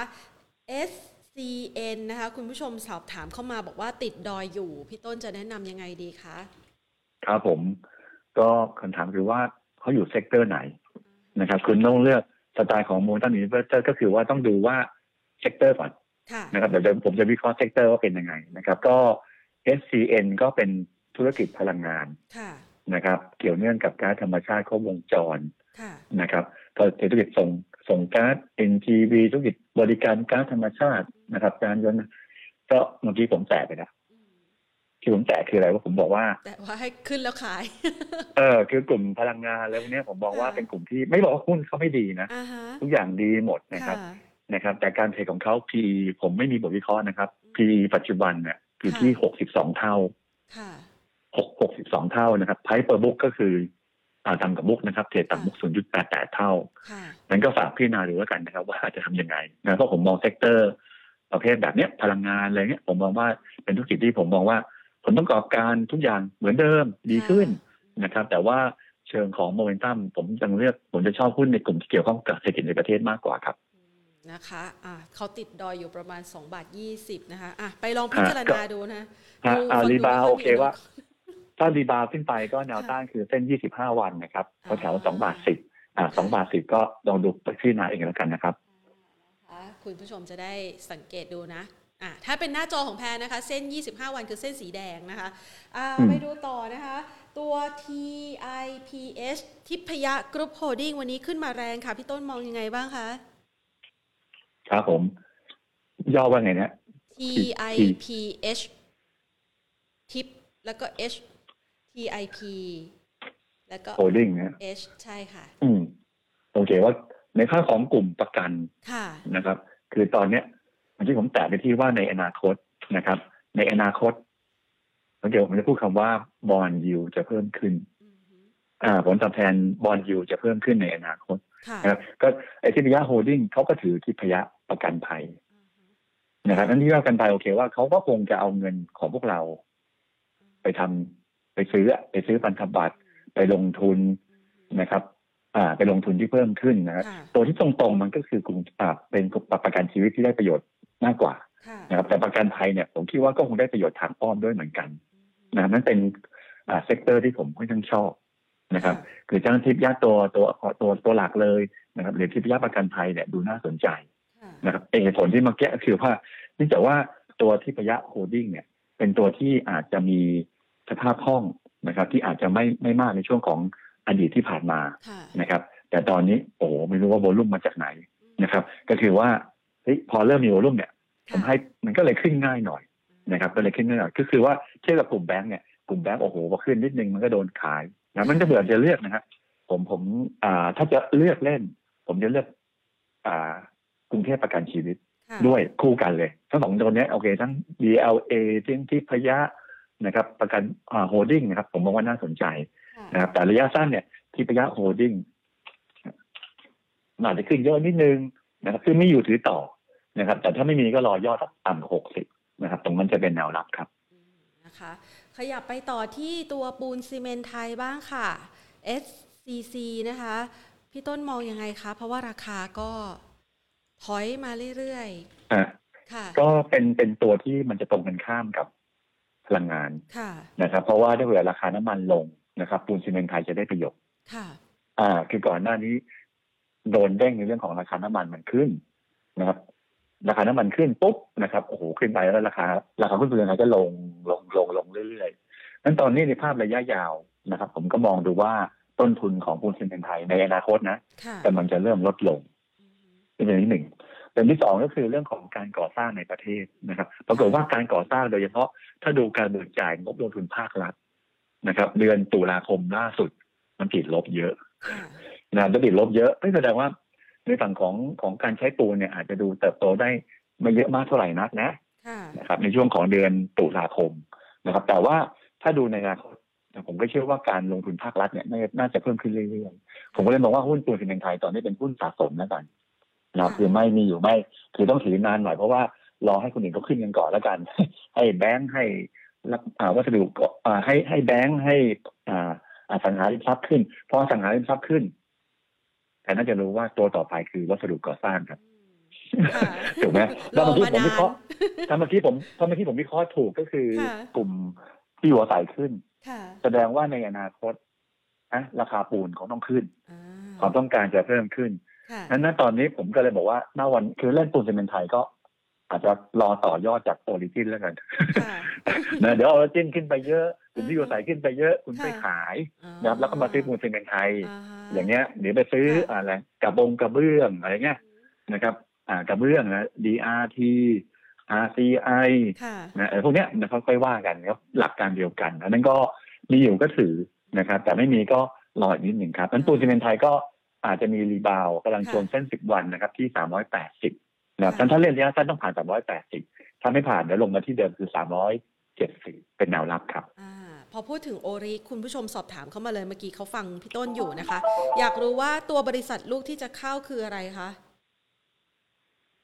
SCN นะคะ คุณผู้ชมสอบถามเข้ามาบอกว่าติดดอยอยู่ พี่ต้นจะแนะนำยังไงดีคะ ครับผม ก็คำถามคือว่าเขาอยู่ sector ไหนนะครับ คุณต้องเลือกสไตล์ของมูลตัน investor ก็คือว่าต้องดูว่า sector ก่อนค่ะนะครับเดี๋ยวเดี๋ยวผมจะวิเคราะห์ sector ว่าเป็นยังไงนะครับ ก็ SCN ก็เป็นธุรกิจพลังงานค่ะนะครับ เกี่ยวเนื่องกับก๊าซธรรมชาติครบวงจรค่ะนะครับ ก็ธุรกิจส่งส่งก๊าซ NGV ธุรกิจบริการก๊าซธรรมชาตินะครับการยนต์ก็เมื่อกี้ผมแตะไปนะอืมที่ผมแตะคืออะไรว่าผมบอกว่า แต่ว่าให้ขึ้นแล้วขาย เออ คือกลุ่มพลังงานแล้วเนี้ยผมบอกว่าค่ะเป็นกลุ่มที่ไม่บอกว่าหุ้นเขาไม่ดีนะอ่าฮะทุกอย่างดีหมดนะครับค่ะนะครับ แต่การ trade ของเขา PE ผมไม่มีบทวิเคราะห์นะครับ PE ปัจจุบันเนี่ยอยู่ที่ค่ะ62เท่าค่ะ6 62เท่านะครับ price per book ก็คืออ่า ต่ำกับ book นะครับ trade ต่ำ book 0.88 เท่าค่ะนั้นก็ฝากพี่นาดูแล้วกันนะครับ ว่าจะทำยังไงนะเพราะผมมอง sectorประเภทแบบเนี้ยพลังงานอะไรเงี้ยผมมองว่าเป็นธุรกิจที่ผมมองว่า ผลประกอบการทุกอย่างเหมือนเดิมดีขึ้นนะครับ แต่ว่าเชิงของโมเมนตัมผมยังเลือกผมจะชอบหุ้นในกลุ่มที่เกี่ยวข้องกับเศรษฐกิจในประเทศมากกว่าครับอืมนะคะอะเขาติดดอยอยู่ประมาณ2บาท20นะคะอะไปลองพิจารณาดูนะฮะดูอ่าฟังดูรีบาวไม่โอค่ยเคมีว่านะ ถ้า rebound ขึ้นไปก็แนวต้านคือเส้น 25 วันนะครับอ่าแถวๆ2บาท10อ่า2บาท10 ก็ลองดูพิจารณาเองแล้วกันนะครับนะคะคุณผู้ชมจะได้สังเกตดูนะอะถ้าเป็นหน้าจอของแพรนะคะ เส้น 25 วันคือเส้นสีแดงนะคะอ่าอืมไปดูต่อนะคะ ตัว TIPH ทิพยะกรุ๊ปโฮลดิ้งวันนี้ขึ้นมาแรงค่ะ พี่ต้นมองยังไงบ้างคะ ครับผม ย่อว่าไงนะ TIPH ทิปแล้วก็ H TIP แล้วก็โฮลดิ้งนะ H ใช่ค่ะ อืมโอเคว่าในค่าของกลุ่มประกันค่ะนะครับ คือตอนเนี้ยเมื่อกี้ผมแตะไปที่ว่าในอนาคตนะครับ ในอนาคตเดี๋ยวผมจะพูดคำว่า bond yield จะเพิ่มขึ้นอือฮึอ่า ผลตอบแทน bond yield จะเพิ่มขึ้นในอนาคตค่ะนะครับ ก็ไอ้ทิพยะโฮลดิ้งเขาก็ถือทิพยะประกันภัยอือฮึนะครับนั้นที่ว่ากันไปโอเคว่าเขาก็คงจะเอาเงินของพวกเรา ไปทำ ไปซื้อไปซื้อพันธบัตรไปลงทุนนะครับอ่าไปลงทุนที่เพิ่มขึ้นนะครับค่ะตัวที่ตรงๆมันก็คือกลุ่มอ่าเป็นประกันชีวิตที่ได้ประโยชน์มากกว่าค่ะนะครับแต่ประกันภัยเนี่ยผมคิดว่าก็คงได้ประโยชน์ทางอ้อมด้วยเหมือนกันนะครับนั่นเป็นอ่า sector ที่ผมค่อนข้างชอบนะครับ คือจ้างทิพยะตัวตัวตัวตัวหลักเลยนะครับหรือทิพยะประกันภัยเนี่ยดูน่าสนใจค่ะนะครับเอกเหตุผลที่เมาแก้คือว่าเนื่องจากว่าตัวทิพยะโฮลดิ้งเนี่ย เป็นตัวที่อาจจะมี สภาพคล่องนะครับ ที่อาจจะไม่ไม่มากในช่วงของอดีตที่ผ่านมาค่ะนะครับ แต่ตอนนี้โอ้โหไม่รู้ว่าโวลุ่มมาจากไหนนะครับ ก็คือว่าเฮ้ยพอเริ่มมีโวลุ่มเนี่ยผมให้มันก็เลยขึ้นง่ายหน่อยนะครับ ก็เลยขึ้นง่ายหน่อยก็คือว่าเทียบกับกลุ่มแบงก์เนี่ยกลุ่มแบงก์โอ้โหพอขึ้นนิดนึงมันก็โดนขายนะมันจะเบื่อจะเลือกนะครับผมผมอ่าถ้าจะเลือกเล่น ผมจะเลือก อ่ากรุงเทพประกันชีวิตค่ะด้วยคู่กันเลยทั้งสองตัวเนี้ยโอเค ทั้ง BLA ทั้งทิพยะ นะครับประกันอ่าโฮลดิ้งนะครับ ผมมองว่าน่าสนใจค่ะนะครับแต่ระยะสั้นเนี่ยทิพยะโฮลดิ้งอาจจะขึ้นเยอะนิดนึงนะครับคือไม่อยู่ถือต่อนะครับ แต่ถ้าไม่มีก็รอย่อสักต่ำกว่าหกสิบนะครับ ตรงนั้นจะเป็นแนวรับครับอืมนะคะขยับไปต่อที่ตัวปูนซีเมนต์ไทยบ้างค่ะ SCC นะคะ พี่ต้นมองยังไงคะ เพราะว่าราคาก็ถอยมาเรื่อยอะๆค่ะก็เป็นเป็นตัวที่มันจะตรงกันข้ามกับ พลังงานค่ะนะครับ เพราะว่าถ้าเกิดราคาน้ำมันลงนะครับ ปูนซีเมนต์ไทยจะได้ประโยชน์ค่ะอ่า คือก่อนหน้านี้ โดนเด้งในเรื่องของราคาน้ำมันมันขึ้นนะครับ ราคาน้ำมันขึ้นปุ๊บนะครับโอ้โหขึ้นไปแล้วราคา ราคาหุ้นตัวนั้นก็ลงลงลงลงเรื่อยๆนั้นตอนนี้ในภาพระยะยาวนะครับ ผมก็มองดูว่าต้นทุนของปูนซีเมนต์ไทยในอนาคตนะค่ะกำลังจะเริ่มลดลงอืมเป็นอย่างที่หนึ่ง เป็นที่สองก็คือเรื่องของการก่อสร้างในประเทศนะครับปรากฏว่าการก่อสร้างโดยเฉพาะถ้าดูการเบิกจ่ายงบลงทุนภาครัฐนะครับ เดือนตุลาคมล่าสุดมันติดลบเยอะค่ะนะครับจะติดลบเยอะไม่แสดงว่าในฝั่งของของการใช้ปูนเนี่ย อาจจะดูเติบโตได้ไม่เยอะมากเท่าไหร่นักนะค่ะนะครับ ในช่วงของเดือนตุลาคมนะครับ แต่ว่าถ้าดูในอนาคตผมก็เชื่อว่าการลงทุนภาครัฐเนี่ยน่าน่าจะเพิ่มขึ้นเรื่อยๆผมก็เลยมองว่าหุ้นปูนซีเมนต์ไทยตอนนี้เป็นหุ้นสะสมแล้วกัน นะครับคือไม่มีอยู่ไม่ คือต้องถือนานหน่อยเพราะว่ารอให้คนอื่นเขาขึ้นกันก่อนแล้วกัน ให้แบงค์ให้รับอ่าวัสดุก่ออ่าให้ให้แบงค์ให้อ่าอสังหาริมทรัพย์ขึ้นพออสังหาริมทรัพย์ขึ้นแต่น่าจะรู้ว่าตัวต่อไปคือวัสดุก่อสร้างครับค่ะถูกไหมแล้วรอเมื่อกี้ผมมานานวิเคราะห์ถ้าเมื่อกี้ผมถ้าเมื่อกี้ผมวิเคราะห์ถูกก็คือค่ะกลุ่มที่อยู่อาศัยขึ้นค่ะแสดงว่าในอนาคตอะราคาปูนเขาต้องขึ้นอ่าความต้องการจะเพิ่มขึ้นค่ะ นั้นณตอนนี้ผมก็เลยบอกว่าหน้าวันคือเล่นปูนซีเมนต์ไทยก็อาจจะรอต่อยอดจากโอริจินแล้วกันค่ะนะเดี๋ยวโอริจินขึ้นไปเยอะกลุ่มที่อยู่อาศัยขึ้นไปเยอะคุณไปค่ะขายนะครับแล้วก็มาซื้อปูนซีเมนต์ไทยอ่าฮะอย่างเงี้ยเดี๋ยวไปซื้อค่ะอะไรกระบงกระเบื้องอะไรเงี้ยนะครับ อ่ากระเบื้องนะ DRT RCI ค่ะนะเออพวกเนี้ยนะค่อยๆว่ากันครับหลักการเดียวกันอันนั้นก็มีอยู่ก็ถือนะครับ แต่ไม่มีก็รออีกนิดหนึ่งครับนั้นปูนซีเมนต์ไทยก็ อาจจะมี rebound กำลังชนเส้นสิบวันนะครับที่สามร้อยแปดสิบนะครับถ้าเล่นระยะสั้นต้องผ่านสามร้อยแปดสิบถ้าไม่ผ่านเดี๋ยวลงมาที่เดิมคือสามร้อยเจ็ดสิบเป็นแนวรับครับอ่าพอพูดถึงโอริคุณผู้ชมสอบถามเข้ามาเลยเมื่อกี้เขาฟังพี่ต้นอยู่นะคะ อยากรู้ว่าตัวบริษัทลูกที่จะเข้าคืออะไรคะ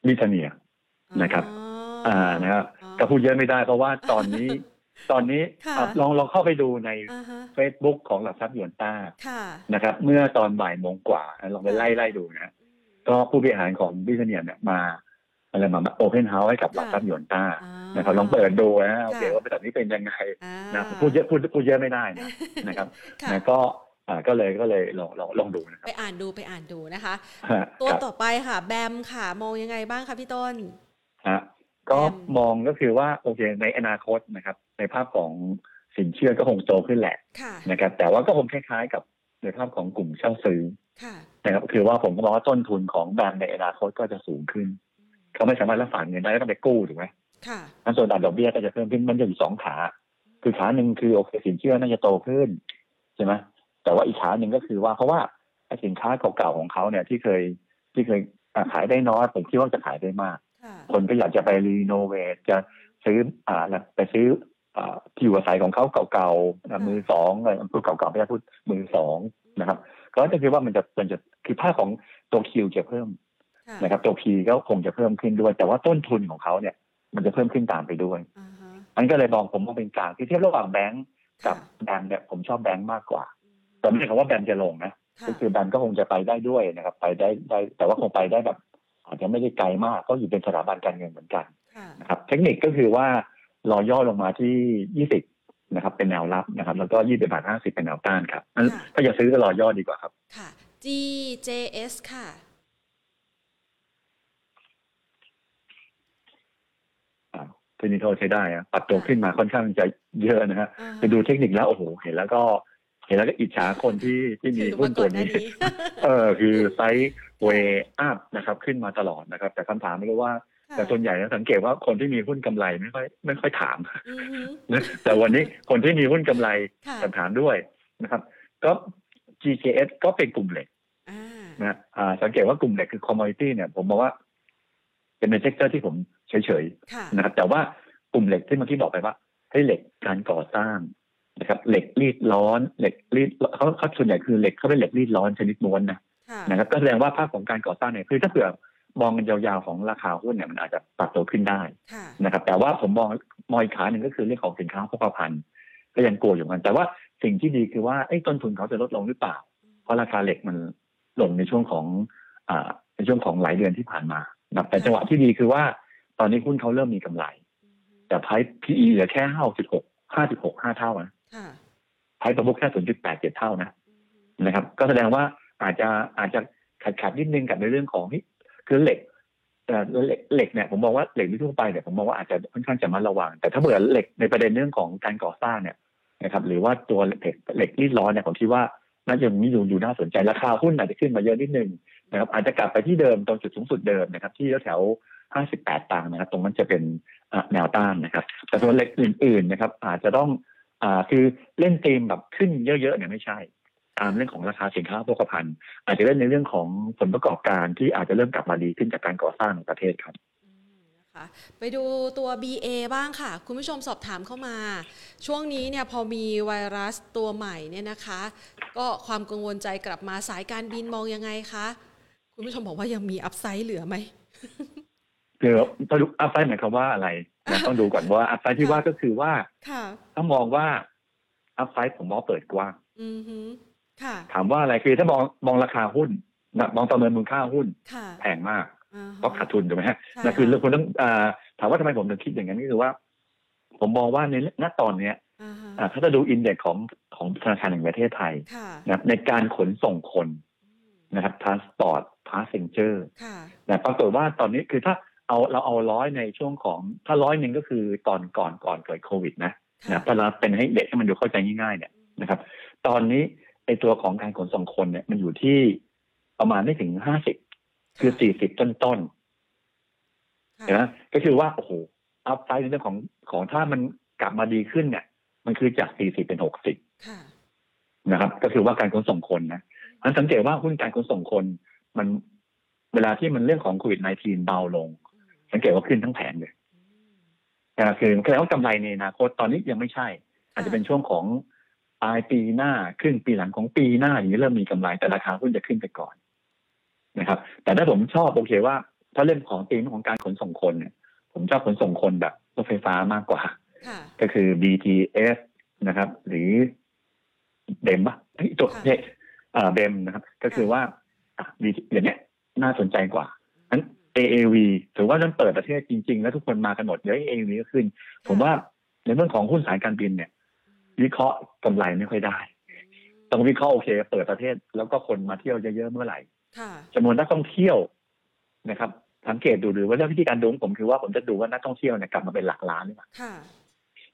มิทเนียนะครับอ๋ออ่านะครับอ๋อก็พูดเยอะไม่ได้เพราะว่าตอนนี้ ตอนนี้ค่ะอะลองลองเข้าไปดูในอ่าฮะ Facebook ของหลักทรัพย์หยวนต้าค่ะนะครับ เมื่อตอนบ่ายโมงกว่า ลองไปไล่ไล่ดูนะก็ผู้บริหารของบิสเนียเนี่ยมาอะไรมาโอเพนเฮาส์ให้กับหลักทรัพย์ยนต้าอ่านะครับลองเปิดดูนะโอเคค่ะว่าบริษัทนี้เป็นยังไงอ่านะพูดเยอะพูดพูดเยอะไม่ได้นะนะครับค่ะนะก็อ่าก็เลยก็เลยลองลองลองดูนะคไปรับอ่านดูไปอ่านดูนะคะฮะตัวครับต่อไปค่ะ แบมค่ะมองยังไงบ้างคะพี่ต้นฮะ ก็แอมมองก็คือว่าโอเคในอนาคตนะครับ ในภาพของสินเชื่อก็คงโตขึ้นแหละค่ะนะครับ แต่ว่าก็คงคล้ายๆกับในภาพของกลุ่มเช่าซื้อค่ะนะครับคือว่าผมก็มองว่าต้นทุนของแบงก์ในอนาคตก็จะสูงขึ้น เขาไม่สามารถรักษาเงินได้ก็ต้องไปกู้ถูกไหมค่ะอันส่วนอัตราดอกเบี้ยก็จะเพิ่มขึ้นมันจะอยู่สองขา คือขาหนึ่งคือโอเคสินเชื่อน่าจะโตขึ้นใช่ไหมแต่ว่าอีกขาหนึ่งก็คือว่าเพราะว่าไอ้สินค้าเก่าๆของเขาเนี่ยที่เคยที่เคยอ่าขายได้น้อยผมคิดว่าจะขายได้มาก ค่ะคนก็อยากจะไปรีโนเวทจะซื้ออ่าไปซื้ออ่าที่อยู่อาศัยของเขาเก่าๆนะมือสองอะไรพูดเก่าๆไม่ใช่พูดมือสองนะครับ ก็จะคิดว่ามันจะมันจะคือภาพของตัวคิวจะเพิ่มค่ะนะครับ ตัวพีก็คงจะเพิ่มขึ้นด้วย แต่ว่าต้นทุนของเขาเนี่ย มันจะเพิ่มขึ้นตามไปด้วยอ่าฮะอันก็เลยมองผมว่าเป็นกลางที่เทียบระหว่างแบงก์กับค่ะแบงก์เนี่ยผมชอบแบงก์มากกว่า แต่ไม่ใช่คำว่าแบงก์จะลงนะค่ะก็คือแบงก์ก็คงจะไปได้ด้วยนะครับ ไปได้ได้ แต่ว่าคงไปได้แบบ อาจจะไม่ได้ไกลมากก็อยู่เป็นสถาบันการเงินเหมือนกันค่ะนะครับ เทคนิคก็คือว่ารอย่อลงมาที่ยี่สิบนะครับ เป็นแนวรับนะครับ แล้วก็ยี่สิบบาทห้าสิบเป็นแนวต้านครับงั้นถ้าจะซื้อก็รอย่อดีกว่าครับ ค่ะ GJS ค่ะ เทคนิคใช้ได้อะปรับตัวขึ้นมาค่อนข้างจะเยอะนะฮะอ่าฮะไปดูเทคนิคแล้วโอ้โหเห็นแล้วก็ เห็นแล้วก็อิจฉาคนที่ที่มีถือหุ้ว่านก่ตัอวนหน้านี้นี้ เออคือไซส์wave up นะครับ ขึ้นมาตลอดนะครับ แต่คำถามไม่รู้ว่า แต่ส่วนใหญ่นะสังเกตว่าคนที่มีหุ้นกำไรไม่ค่อยไม่ค่อยถามอือฮึนะแต่วันนี้คนที่มีหุ้นกำไรค่ะจะถามด้วยนะครับ ก็ GJS ก็เป็นกลุ่มเหล็กอ่านะอ่าสังเกตว่ากลุ่มเหล็กคือ commodity เนี่ย ผมมองว่า เป็นใน sector ที่ผมเฉยๆค่ะนะครับแต่ว่ากลุ่มเหล็กที่เมื่อกี้บอกไปว่าให้เหล็กการก่อสร้าง นะครับเหล็กรีดร้อนเหล็กรีดเขาเขาส่วนใหญ่คือเหล็กเขาเป็นเหล็กรีดร้อนชนิดม้วนนะค่ะนะครับ ก็แสดงว่าภาพของการก่อสร้างเนี่ยคือถ้าเผื่อมองกันยาวๆของราคาหุ้นเนี่ยมันอาจจะปรับตัวขึ้นได้ค่ะนะครับ แต่ว่าผมมองมองอีกขาหนึ่งก็คือเรื่องของสินค้าโภคภัณฑ์ก็ยังกลัวอยู่เหมือนกัน แต่ว่าสิ่งที่ดีคือว่าไอ้ต้นทุนเขาจะลดลงหรือเปล่า เพราะราคาเหล็กมันลงในช่วงของอ่าในช่วงของหลายเดือนที่ผ่านมานะครับแต่จังหวะที่ดีคือว่า ตอนนี้หุ้นเขาเริ่มมีกำไร แต่ไพ PE เหลือแค่ห้าจุดหกห้าจุดหกห้าเท่านะค่ะ ไพประมุกแค่ศูนย์จุดแปดเจ็ดเท่านะนะครับ ก็แสดงว่าอาจจะอาจจะขัดขัดนิดนึงกับในเรื่องของที่คือเหล็กแต่เหล็กเหล็กเนี่ยผมมองว่าเหล็กทั่วไปเนี่ยผมมองว่าอาจจะค่อนข้างจะมัดระวัง แต่ถ้าเบื่อเหล็กในประเด็นเรื่องของการก่อสร้างเนี่ยนะครับหรือว่าตัวเหล็กเหล็กรีดร้อนเนี่ยผมคิดว่าน่าจะมีดูดูน่าสนใจราคาหุ้นอาจจะขึ้นมาเยอะนิดนึงนะครับอาจจะกลับไปที่เดิมตรงจุดสูงสุดเดิมนะครับที่แถวห้าสิบแปดตังค์นะครับ ตรงนั้นจะเป็นอะแนวต้านนะครับ แต่ส่วนเหล็กอื่นๆนะครับ อาจจะต้อง อ่าคือเล่นเกมแบบขึ้นเยอะๆเนี่ยไม่ใช่ ตามเรื่องของราคาสินค้าโภคภัณฑ์ อาจจะเล่นในเรื่องของผลประกอบการที่อาจจะเริ่มกลับมาดีขึ้นจากการก่อสร้างในประเทศครับอืมนะคะไปดูตัว BA บ้างค่ะ คุณผู้ชมสอบถามเข้ามา ช่วงนี้เนี่ยพอมีไวรัสตัวใหม่เนี่ยนะคะ ก็ความกังวลใจกลับมาสายการบินมองยังไงคะ คุณผู้ชมบอกว่ายังมี upside เหลือไหมคือต้องดู upside หมายความว่าอะไร นะต้องดูก่อนว่า upside ที่ว่าก็คือว่าค่ะถ้ามองว่า upside ผมมองเปิดกว้างอือฮึค่ะถามว่าอะไรคือถ้ามองมองราคาหุ้นนะมองประเมินมูลค่าหุ้นค่ะแพงมากอ่าฮะเพราะขาดทุนถูกไหมฮะใช่นั่นคือค่ะเรื่องคุณต้องอ่าถามว่าทำไมผมถึงคิดอย่างนั้นก็คือว่า ผมมองว่าในณตอนเนี้ยอ่าฮะอ่าถ้าจะดู index ของของธนาคารแห่งประเทศไทยค่ะนะครับในการขนส่งคนนะครับ transport passenger ค่ะนะปรากฏว่าตอนนี้คือถ้า เอาเราเอาร้อยในช่วงของถ้าร้อยหนึ่งก็คือตอนก่อนก่อนเกิดโควิดนะค่ะนะถ้าเราเป็นให้เด็กให้มันดูเข้าใจง่ายๆเนี่ยนะครับ ตอนนี้ไอตัวของการขนส่งคนเนี่ยมันอยู่ที่ประมาณไม่ถึงห้าสิบคือสี่สิบต้นๆค่ะเห็นไหมก็คือว่าโอ้โหอัพไซด์ในเรื่องของของถ้ามันกลับมาดีขึ้นเนี่ย มันคือจากสี่สิบเป็นหกสิบค่ะนะครับ ก็คือว่าการขนส่งคนนะอันสังเกตว่าหุ้นการขนส่งคนมันเวลาที่มันเรื่องของโควิด -19 เบาลง สังเกตว่าขึ้นทั้งแผงเลยนะคือแสดงว่ากำไรในอนาคตตอนนี้ยังไม่ใช่ อาจจะเป็นช่วงของปลายปีหน้าครึ่งปีหลังของปีหน้าอย่างนี้เริ่มมีกำไรแต่ราคาหุ้นจะขึ้นไปก่อนนะครับ แต่ถ้าผมชอบโอเคว่า ถ้าเรื่องของธีมของการขนส่งคนเนี่ย ผมชอบขนส่งคนแบบรถไฟฟ้ามากกว่าค่ะก็คือ BTS นะครับ หรือเบมปะเฮ้ยตัวค่ะเนี่ยเอ่อเบมนะครับ ก็คือว่าอะ BT อย่างเนี้ยน่าสนใจกว่านั้น AAV ถือว่านั้นเปิดประเทศจริง ๆ แล้วทุกคนมากันหมดเดี๋ยว AAV ก็ขึ้น ผมว่าในเรื่องของหุ้นสายการบินเนี่ย วิเคราะห์กำไรไม่ค่อยได้ต้องวิเคราะห์โอเค เปิดประเทศแล้วก็คนมาเที่ยวเยอะๆเมื่อไหร่ค่ะจำนวนนักท่องเที่ยวนะครับสังเกตดูหรือว่าเรื่องวิธีการดูของผมคือว่าผมจะดูว่านักท่องเที่ยวเนี่ยกลับมาเป็นหลักล้านหรือเปล่าค่ะ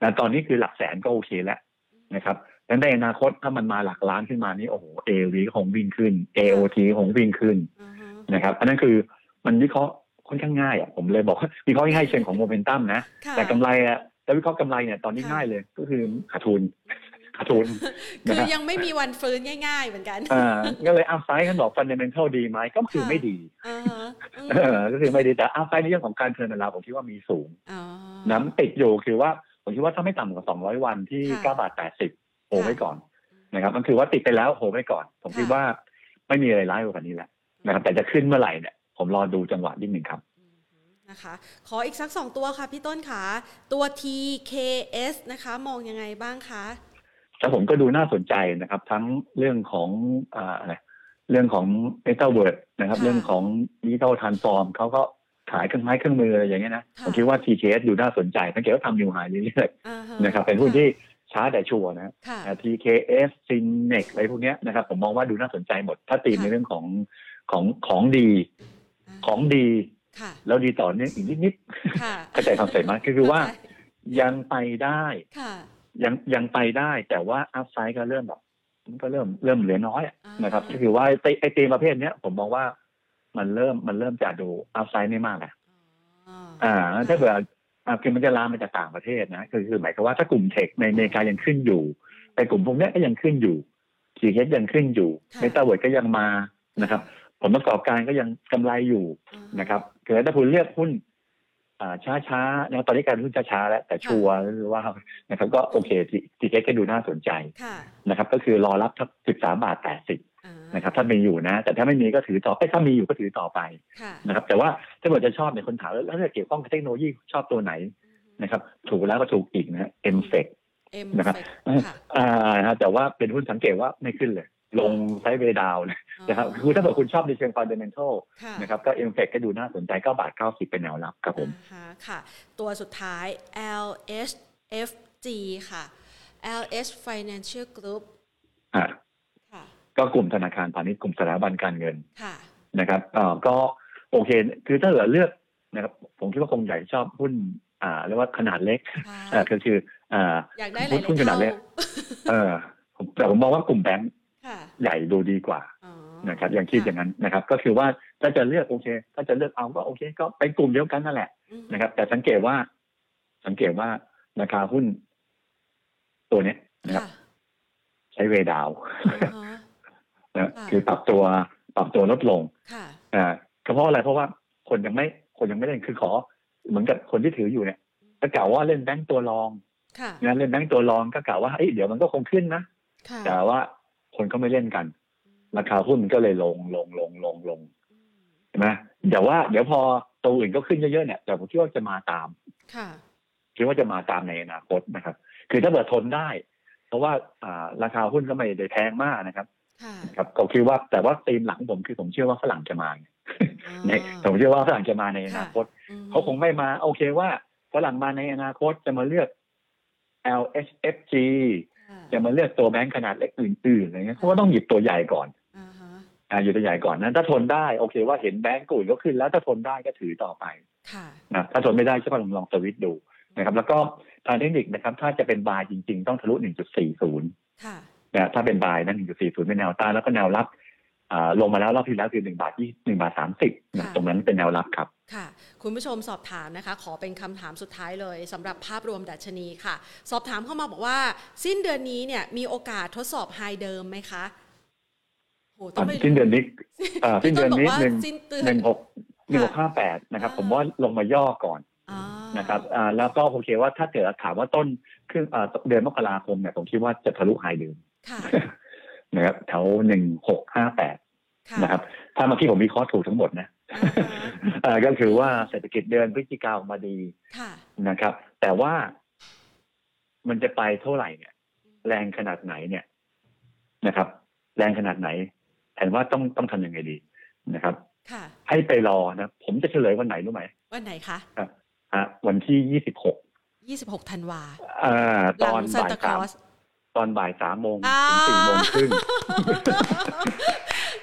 นะตอนนี้คือหลักแสนก็โอเคแล้วนะครับแล้วในอนาคตถ้ามันมาหลักล้านขึ้นมานี่โอ้โห AV ก็คงวิ่งขึ้น AOT คงวิ่งขึ้นอือฮึนะครับอันนั้นคือ มันวิเคราะห์ค่อนข้างง่ายอะผมเลยบอกว่าวิเคราะห์ง่ายๆเชิงของโมเมนตัมนะค่ะแต่กำไรอะแต่วิเคราะห์กำไรเนี่ยตอนนี้ค่ะง่ายเลยก็คือขาดทุนขาดทุนคือนะฮะยังไม่มีวันฟื้นง่าย ๆ เหมือนกันอ่าก็เลย upside กันบอก fundamental ดีไหมก็คือค่ะไม่ดีอ่าฮะอืมเออก็คือไม่ดีแต่ upside ในเรื่องของการ turn เวลาผมคิดว่ามีสูงอ๋อน้ำติดอยู่คือว่าผมคิดว่าถ้าไม่ต่ำกว่า 200 วันที่ค่ะ9บาท 80โหไว้ก่อนนะครับมันคือว่าติดไปแล้วโหไว้ก่อน ผมคิดว่าไม่มีอะไรร้ายกว่านี้แหละนะครับแต่จะขึ้นเมื่อไหร่เนี่ย ผมรอดูจังหวะนิดหนึ่งครับอืมนะคะขออีกสักสองตัวค่ะพี่ต้นขาตัว TKS นะคะ มองยังไงบ้างคะแต่ผมก็ดูน่าสนใจนะครับ ทั้งเรื่องของอ่าอะไรเรื่องของ Metaverse นะครับค่ะเรื่องของ Digital Transform เขาก็ขายเครื่องไม้เครื่องมืออะไรอย่างเงี้ยนะค่ะผมคิดว่า TKS ดูน่าสนใจสังเกตว่าทำ new high เรื่อยอ่าฮๆนะครับเป็นหุ้นที่ช้าแต่ชัวร์นะค่ะอ่า TKS Synex อะไรพวกเนี้ยนะครับ ผมมองว่าดูน่าสนใจหมด ถ้าตีมค่ะในเรื่องของของของดี ของดีค่ะแล้วดีต่อเนื่องอีกนิดค่ะๆเข้าใจ concept ไหมคือคือว่ายังไปได้ค่ะยังยังไปได้แต่ว่า upside ก็เริ่มแบบมันก็เริ่มเริ่มเหลือน้อยอะอ่านนะครับ ก็คือว่าไอ้ไอตีมประเภทเนี้ยผมมองว่ามันเริ่มมันเริ่มจะดู upside ไม่มากแล้วอ๋ออ่า ถ้าเผื่ออ่าคือมันจะลามมาจากต่างประเทศนะคือคือหมายความว่าถ้ากลุ่ม tech ในอเมริกายังขึ้นอยู่ แต่กลุ่มพวกเนี้ยก็ยังขึ้นอยู่ทีเยังขึ้นอยู่เมตาเวิร์ดก็ยังมานะครับ ผลประกอบการก็ยังกำไรอยู่อ่านะครับคือถ้าคุณเลือกหุ้นอ่าช้าๆนะตอนนี้การหุ้นช้าๆแล้ว แต่ชัวร์หรือว่านะครับ ก็โอเคทีทีเก็ดูน่าสนใจค่ะนะครับ ก็คือรอรับทักสิบสามบาทแปดสิบอ่านะครับ ถ้ามีอยู่นะ แต่ถ้าไม่มีก็ถือต่อไอ้ยถ้ามีอยู่ก็ถือต่อไปค่ะนะครับ แต่ว่าถ้าเกิดจะชอบเนี่ยคนถามแล้วแล้วถ้าเกี่ยวข้องกับเทคโนโลยีชอบตัวไหนนะครับ ถูกแล้วก็ถูกอีกนะเอ็มเฟกเอ็มนะครับค่ะอ่านะแต่ว่าเป็นหุ้นสังเกตว่าไม่ขึ้นเลย ลง sideway down เลยนะครับคือถ้าเกิดคุณชอบในเชิง fundamental ค่ะนะครับก็ MFEC ก็ดูน่าสนใจ 9 บาท 90 เป็นแนวรับครับผมอ่าฮะค่ะ ตัวสุดท้าย LHFG ค่ะ LH Financial Group อ่าค่ะก็กลุ่มธนาคารพาณิชย์กลุ่มสถาบันการเงินค่ะนะครับอ่าก็โอเค คือถ้าเหลือเลือกนะครับผมคิดว่าคงใหญ่ชอบหุ้นอ่าเรียกว่าขนาดเล็กค่ะอ่าคือคืออ่าอยากได้หลายหุ้นขนาดเล็กเออผมแต่ผมมองว่ากลุ่มแบงค์ค่ะ ใหญ่ดูดีกว่าอ๋อนะครับอย่างคิดอย่างนั้นนะครับ ก็คือว่าถ้าจะเลือกโอเค ถ้าจะเลือกเอาก็โอเค ก็เป็นกลุ่มเดียวกันนั่นแหละอืมนะครับ แต่สังเกตว่า สังเกตว่าราคาหุ้น ตัวเนี้ยนะครับค่ะใช้เวดาวอ่าฮะนะค่ะคือปรับตัวปรับตัวลดลงค่ะอ่าก็เพราะอะไรเพราะว่าคนยังไม่คนยังไม่เล่นคือขอ เหมือนกับคนที่ถืออยู่เนี่ยก็กล่าวว่าเล่นแบงก์ตัวรองค่ะงานเล่นแบงก์ตัวรองก็กล่าวว่าเอ้ยเดี๋ยวมันก็คงขึ้นนะค่ะแต่ว่า คนก็ไม่เล่นกัน ราคาหุ้นมันก็เลยลงลงลงลงลงใช่ไหมเดี๋ยวว่าเดี๋ยวพอตัวอื่นก็ขึ้นเยอะๆเนี่ยแต่ผมคิดว่าจะมาตาม ค่ะคิดว่าจะมาตามในอนาคตนะครับ คือถ้าเกิดทนได้ เพราะว่าอ่าราคาหุ้นก็ไม่ได้แพงมากนะครับค่ะครับก็คิดว่าแต่ว่าธีมหลังผมคือผมเชื่อว่าฝรั่งจะมาไงอ๋อในผมเชื่อว่าฝรั่งจะมาในอนาคตอืมเขาคงไม่มา โอเคว่าฝรั่งมาในอนาคตจะมาเลือก LHFG ค่ะ จะมาเลือกตัวแบงค์ขนาดเล็กอื่นๆอะไรเงี้ยเขาก็ต้องหยิบตัวใหญ่ก่อนอ่าฮะอ่าหยิบตัวใหญ่ก่อนนั้นถ้าทนได้โอเคว่าเห็นแบงก์กูอื่นก็ขึ้น แล้วถ้าทนได้ก็ถือต่อไปค่ะนะถ้าทนไม่ได้ก็ลองลองสวิตช์ดูนะครับ แล้วก็ทางเทคนิคนะครับ ถ้าจะเป็นบายจริง ๆ ต้องทะลุ 1.40ค่ะนะถ้าเป็นบายนั้น1.40 เป็นแนวต้านแล้วก็แนวรับอ่าลงมาแล้วรอบที่แล้วคือ1บาทที่1บาท30นะค่ะตรงนั้นเป็นแนวรับครับ ค่ะ คุณผู้ชมสอบถามนะคะ ขอเป็นคำถามสุดท้ายเลยสำหรับภาพรวมดัชนีค่ะ สอบถามเข้ามาบอกว่า สิ้นเดือนนี้เนี่ยมีโอกาสทดสอบไฮเดิมไหมคะโหต้องไปสิ้นเดือนนี้อ่าสิ้นเดือนนี้พี่ต้บกว่าหนึ่งสิ้นเดือนหนึ่งหกหนึ่งหกห้าแปดนะครับอ่าผมว่าลงมาย่อก่อนอ่านะครับอ่าแล้วก็โอเคว่าถ้าเกิดถามว่าต้นครึ่งอ่าเดือนมกราคมเนี่ยผมคิดว่าจะทะลุไฮเดิมค่ะนะครับแถวหนึ่งหกห้าแปดค่ะนะครับ ถ้าเมื่อกี้ผมวิเคราะห์ถูกทั้งหมดนะอ่าฮะอ่า ก็คือว่าเศรษฐกิจเดือนพฤศจิกาออกมาดีค่ะนะครับ แต่ว่ามันจะไปเท่าไหร่เนี่ย แรงขนาดไหนเนี่ยนะครับ แรงขนาดไหนแผนว่าต้องต้องทำยังไงดีนะครับค่ะให้ไปรอนะ ผมจะเฉลยวันไหนรู้ไหมวันไหนคะอะวันที่ยี่สิบหก26ธันวาอ่าหตลัอนซานบ่ายตาคลสาอมสตอนบ่ายสามโมงอ่าถึงสี่โมงครึ่ง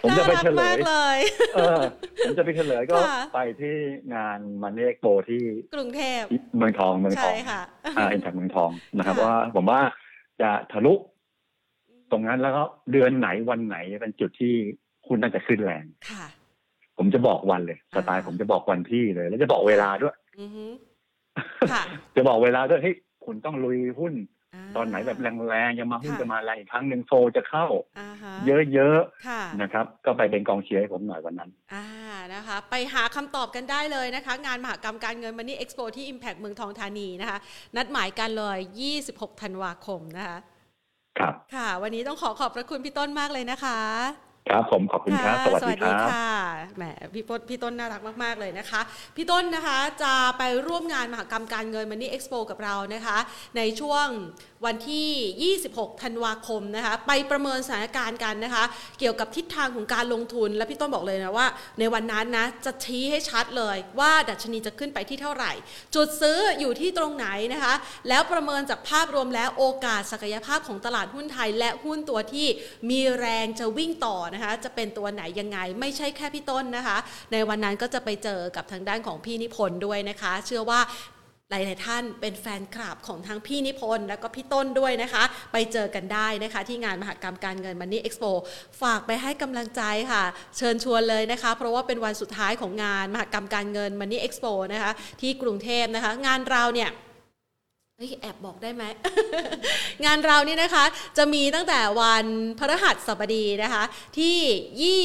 ผมจะไปเฉลน่ารักมายกเลยเออผมจะไปเฉลยก็ค่ะไปที่งานมันเอ็กโปที่กรุงเทพเมืองทองเมืองทใช่องค่ะอ่าเอ็นจากเมืองทองนะครับค่ะว่าผมว่าจะทะลุตรงนั้นแล้วก็เดือนไหนวันไหนเป็นจุดที่คุณน่าจะขึ้นแรงค่ะ ผมจะบอกวันเลยสไตล์อ่าผมจะบอกวันที่เลย แล้วจะบอกเวลาด้วยอือฮึค่ะจะบอกเวลาด้วยเฮ้ยคุณต้องลุยหุ้นา ตอนไหนแบบแรงๆยังมาหุ้นค่ะจะมาแรงอีกครั้งหนึ่งโซจะเข้าอ่าฮะเยอะค่ะๆนะครับ ก็ไปเป็นกองเชียร์ให้ผมหน่อยวันนั้น อ่านะคะ ไปหาคำตอบกันได้เลยนะคะ งานมหกรรมการเงินมันนี่เอ็กซ์โปที่ Impact เมืองทองธานีนะคะ นัดหมายกันเลย 26 ธันวาคมนะคะครับค่ะ วันนี้ต้องขอขอบพระคุณพี่ต้นมากเลยนะคะครับผมขอบคุณครับะสวัสดีครับค่ะแหมพี่ต้นพี่ต้นน่ารักมาก ๆ เลยนะคะ พี่ต้นนะคะจะไปร่วมงานมหกรรมการเงินมันนี่เอ็กซ์โปกับเรานะคะ ในช่วงวันที่ 26 ธันวาคมนะคะ ไปประเมินสถานการณ์กันนะคะ เกี่ยวกับทิศทางของการลงทุน และพี่ต้นบอกเลยนะว่า ในวันนั้นนะจะชี้ให้ชัดเลยว่าดัชนีจะขึ้นไปที่เท่าไหร่ จุดซื้ออยู่ที่ตรงไหนนะคะ แล้วประเมินจากภาพรวมแล้วโอกาสศักยภาพของตลาดหุ้นไทย และหุ้นตัวที่มีแรงจะวิ่งต่อนะคะ จะเป็นตัวไหนยังไง ไม่ใช่แค่พี่ต้นนะคะ ในวันนั้นก็จะไปเจอกับทางด้านของพี่นิพนธ์ด้วยนะคะ เชื่อว่า หลายๆท่านเป็นแฟนคลับของทั้งพี่นิพนธ์แล้วก็พี่ต้นด้วยนะคะ ไปเจอกันได้นะคะ ที่งานมหกรรมการเงินมันนี่เอ็กซ์โปฝากไปให้กำลังใจค่ะ เชิญชวนเลยนะคะ เพราะว่าเป็นวันสุดท้ายของงานมหกรรมการเงินมันนี่เอ็กซ์โปนะคะที่กรุงเทพนะคะ งานเราเนี่ยเฮ้ยแอบบอกได้ไหม งานเรานี่นะคะ จะมีตั้งแต่วันพฤหัสบดีนะคะ ที่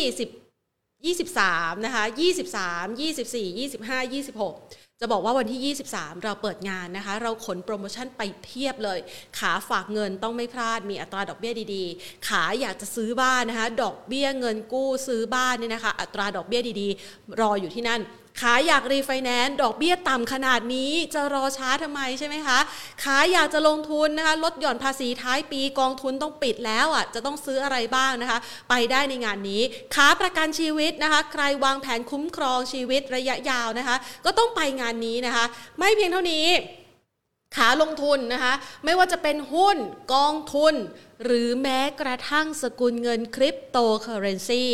20 23 นะคะ 23 24 25 26 จะบอกว่าวันที่ 23 เราเปิดงานนะคะ เราขนโปรโมชั่นไปเพียบเลย ขาฝากเงินต้องไม่พลาด มีอัตราดอกเบี้ยดีๆ ขาอยากจะซื้อบ้านนะคะ ดอกเบี้ยเงินกู้ซื้อบ้านเนี่ยนะคะ อัตราดอกเบี้ยดีๆ รออยู่ที่นั่น ขาอยากรีไฟแนนซ์ดอกเบี้ยต่ำขนาดนี้จะรอช้าทำไมใช่ไหมคะขาอยากจะลงทุนนะคะลดหย่อนภาษีท้ายปีกองทุนต้องปิดแล้วอะจะต้องซื้ออะไรบ้างนะคะ ไปได้ในงานนี้ขาประกันชีวิตนะคะ ใครวางแผนคุ้มครองชีวิตระยะยาวนะคะ ก็ต้องไปงานนี้นะคะ ไม่เพียงเท่านี้ขาลงทุนนะคะ ไม่ว่าจะเป็นหุ้นกองทุน หรือแม้กระทั่งสกุลเงินคริปโตเคอเรนซี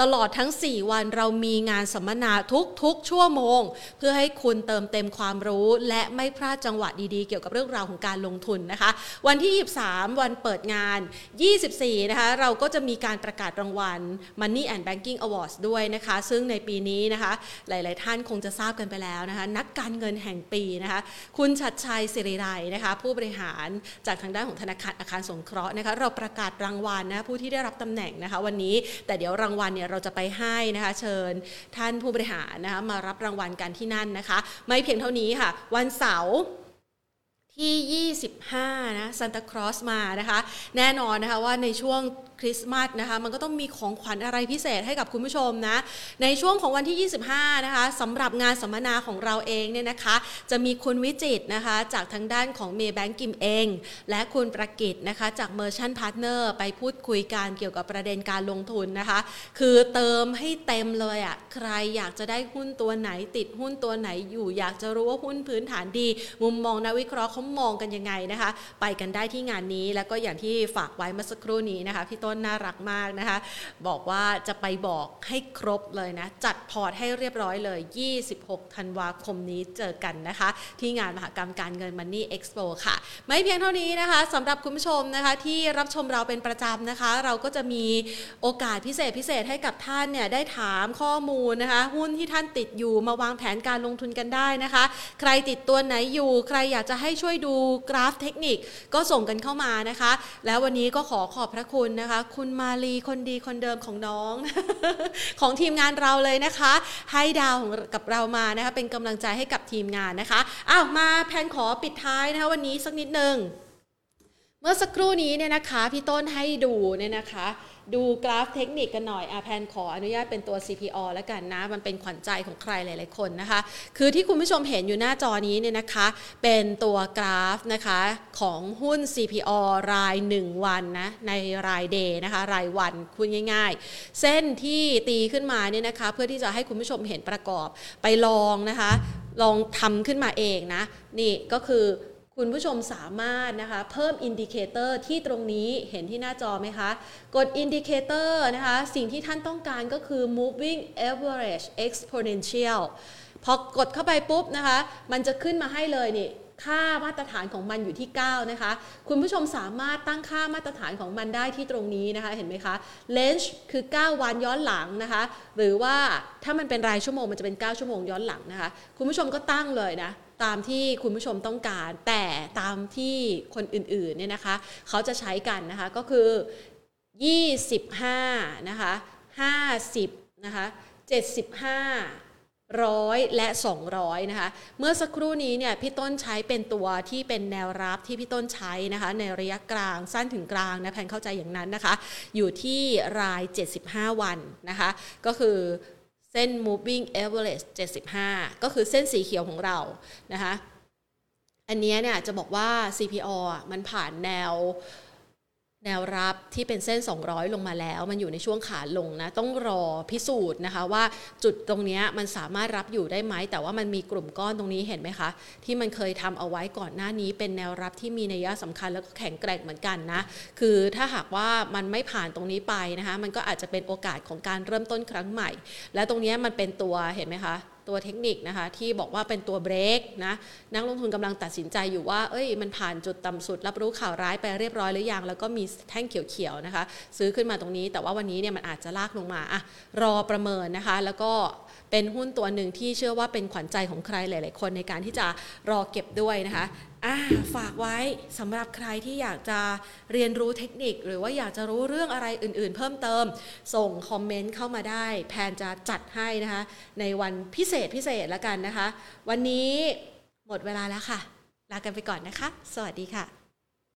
ตลอดทั้ง 4 วันเรามีงานสัมมนาทุกๆ ชั่วโมง เพื่อให้คุณเติมเต็มความรู้ และไม่พลาดจังหวะดีๆ เกี่ยวกับเรื่องราวของการลงทุนนะคะ วันที่ 23 วันเปิดงาน 24 นะคะ เราก็จะมีการประกาศรางวัล Money and Banking Awards ด้วยนะคะ ซึ่งในปีนี้นะคะ หลายๆ ท่านคงจะทราบกันไปแล้วนะคะ นักการเงินแห่งปีนะคะ คุณชัดชัยสิริไรนะคะ ผู้บริหารจากทางด้านของธนาคารอาคารสงเคราะห์นะคะเราประกาศรางวัลนะผู้ที่ได้รับตำแหน่งนะคะ วันนี้แต่เดี๋ยวรางวัลเนี่ยเราจะไปให้นะคะ เชิญท่านผู้บริหารนะคะมารับรางวัลกันที่นั่นนะคะ ไม่เพียงเท่านี้ค่ะ วันเสาร์ที่ 25 นะซันตาครอสมานะคะ แน่นอนนะคะว่าในช่วง คริสต์มาสนะคะมันก็ต้องมีของขวัญอะไรพิเศษให้กับคุณผู้ชมนะในช่วงของวันที่ 25 นะคะสำหรับงานสัมมนาของเราเองเนี่ยนะคะ จะมีคุณวิจิตนะคะจากทางด้านของเมย์แบงกิมเอง และคุณประกิตนะคะจาก Merchant Partners ไปพูดคุยกันเกี่ยวกับประเด็นการลงทุนนะคะ คือเติมให้เต็มเลยอะ่ะใครอยากจะได้หุ้นตัวไหนติดหุ้นตัวไหนอยู่ อยากจะรู้ว่าหุ้นพื้นฐานดี มุมมองนักวิเคราะห์เขามองกันยังไงนะคะ ไปกันได้ที่งานนี้แล้วก็อย่างที่ฝากไว้เมื่อสักครู่นี้นะคะพี่ต้นน่ารักมากนะคะ บอกว่าจะไปบอกให้ครบเลยนะ จัดพอร์ตให้เรียบร้อยเลย 26 ธันวาคมนี้เจอกันนะคะ ที่งานมหกรรมการเงิน Money Expo ค่ะ ไม่เพียงเท่านี้นะคะสำหรับคุณผู้ชมนะคะที่รับชมเราเป็นประจำนะคะ เราก็จะมีโอกาสพิเศษพิเศษให้กับท่านเนี่ยได้ถามข้อมูลนะคะ หุ้นที่ท่านติดอยู่มาวางแผนการลงทุนกันได้นะคะ ใครติดตัวไหนอยู่ ใครอยากจะให้ช่วยดูกราฟเทคนิคก็ส่งกันเข้ามานะคะ แล้ววันนี้ก็ขอขอบพระคุณนะคะคุณมาลีคนดีคนเดิมของน้อง ของทีมงานเราเลยนะคะ ให้ดาวของกับเรามานะคะเป็นกำลังใจให้กับทีมงานนะคะอ้าวมาแพนขอปิดท้ายนะคะวันนี้สักนิดนึงเมื่อสักครู่นี้เนี่ยนะคะ พี่ต้นให้ดูเนี่ยนะคะดูกราฟเทคนิคกันหน่อยอาแพนขออนุญาตเป็นตัว CPO แล้วกันนะ มันเป็นขวัญใจของใครหลาย ๆ คนนะคะ คือที่คุณผู้ชมเห็นอยู่หน้าจอนี้เนี่ยนะคะ เป็นตัวกราฟนะคะของหุ้น CPO ราย 1 วันนะ ในรายเดย์นะคะ รายวันคุณง่าย ๆ เส้นที่ตีขึ้นมาเนี่ยนะคะ เพื่อที่จะให้คุณผู้ชมเห็นประกอบไปลองนะคะ ลองทำขึ้นมาเองนะ นี่ก็คือ คุณผู้ชมสามารถนะคะ เพิ่ม indicator ที่ตรงนี้เห็นที่หน้าจอไหมคะ กด indicator นะคะ สิ่งที่ท่านต้องการก็คือ moving average exponential พอกดเข้าไปปุ๊บนะคะ มันจะขึ้นมาให้เลยนี่ค่ามาตรฐานของมันอยู่ที่ 9 นะคะ คุณผู้ชมสามารถตั้งค่ามาตรฐานของมันได้ที่ตรงนี้นะคะ เห็นไหมคะ range คือ 9 วันย้อนหลังนะคะ หรือว่าถ้ามันเป็นรายชั่วโมงมันจะเป็น 9 ชั่วโมงย้อนหลังนะคะ คุณผู้ชมก็ตั้งเลยนะ ตามที่คุณผู้ชมต้องการ แต่ตามที่คนอื่นๆเนี่ยนะคะเขาจะใช้กันนะคะก็คือ 25นะคะ50นะคะ75ร้อยและ 200นะคะเมื่อสักครู่นี้เนี่ยพี่ต้นใช้เป็นตัวที่เป็นแนวรับที่พี่ต้นใช้นะคะในระยะกลางสั้นถึงกลางนะแพนเข้าใจอย่างนั้นนะคะ อยู่ที่ราย 75 วันนะคะก็คือ เส้น moving average 75 ก็คือเส้นสีเขียวของเรานะคะ อันนี้เนี่ยจะบอกว่า CPO มันผ่านแนว แนวรับที่เป็นเส้น 200 ลงมาแล้ว มันอยู่ในช่วงขาลงนะ ต้องรอพิสูจน์นะคะว่าจุดตรงนี้มันสามารถรับอยู่ได้ไหม แต่ว่ามันมีกลุ่มก้อนตรงนี้เห็นไหมคะ ที่มันเคยทำเอาไว้ก่อนหน้านี้ เป็นแนวรับที่มีนัยสำคัญแล้วก็แข็งแกร่งเหมือนกันนะ คือถ้าหากว่ามันไม่ผ่านตรงนี้ไปนะคะ มันก็อาจจะเป็นโอกาสของการเริ่มต้นครั้งใหม่ และตรงนี้มันเป็นตัวเห็นไหมคะ ตัวเทคนิคนะคะที่บอกว่าเป็นตัวเบรกนะนักลงทุนกำลังตัดสินใจอยู่ว่า เอ้ยมันผ่านจุดต่ำสุด รับรู้ข่าวร้ายไปเรียบร้อยหรือยัง แล้วก็มีแท่งเขียวๆนะคะ ซื้อขึ้นมาตรงนี้ แต่ว่าวันนี้เนี่ยมันอาจจะลากลงมาอะรอประเมินนะคะ แล้วก็เป็นหุ้นตัวหนึ่งที่เชื่อว่าเป็นขวัญใจของใครหลาย ๆ คนในการที่จะรอเก็บด้วยนะคะ ฝากไว้สำหรับใครที่อยากจะเรียนรู้เทคนิค หรือว่าอยากจะรู้เรื่องอะไรอื่น ๆ เพิ่มเติม ส่งคอมเมนต์เข้ามาได้ แพนจะจัดให้นะคะ ในวันพิเศษพิเศษแล้วกันนะคะ วันนี้หมดเวลาแล้วค่ะ ลากันไปก่อนนะคะ สวัสดีค่ะ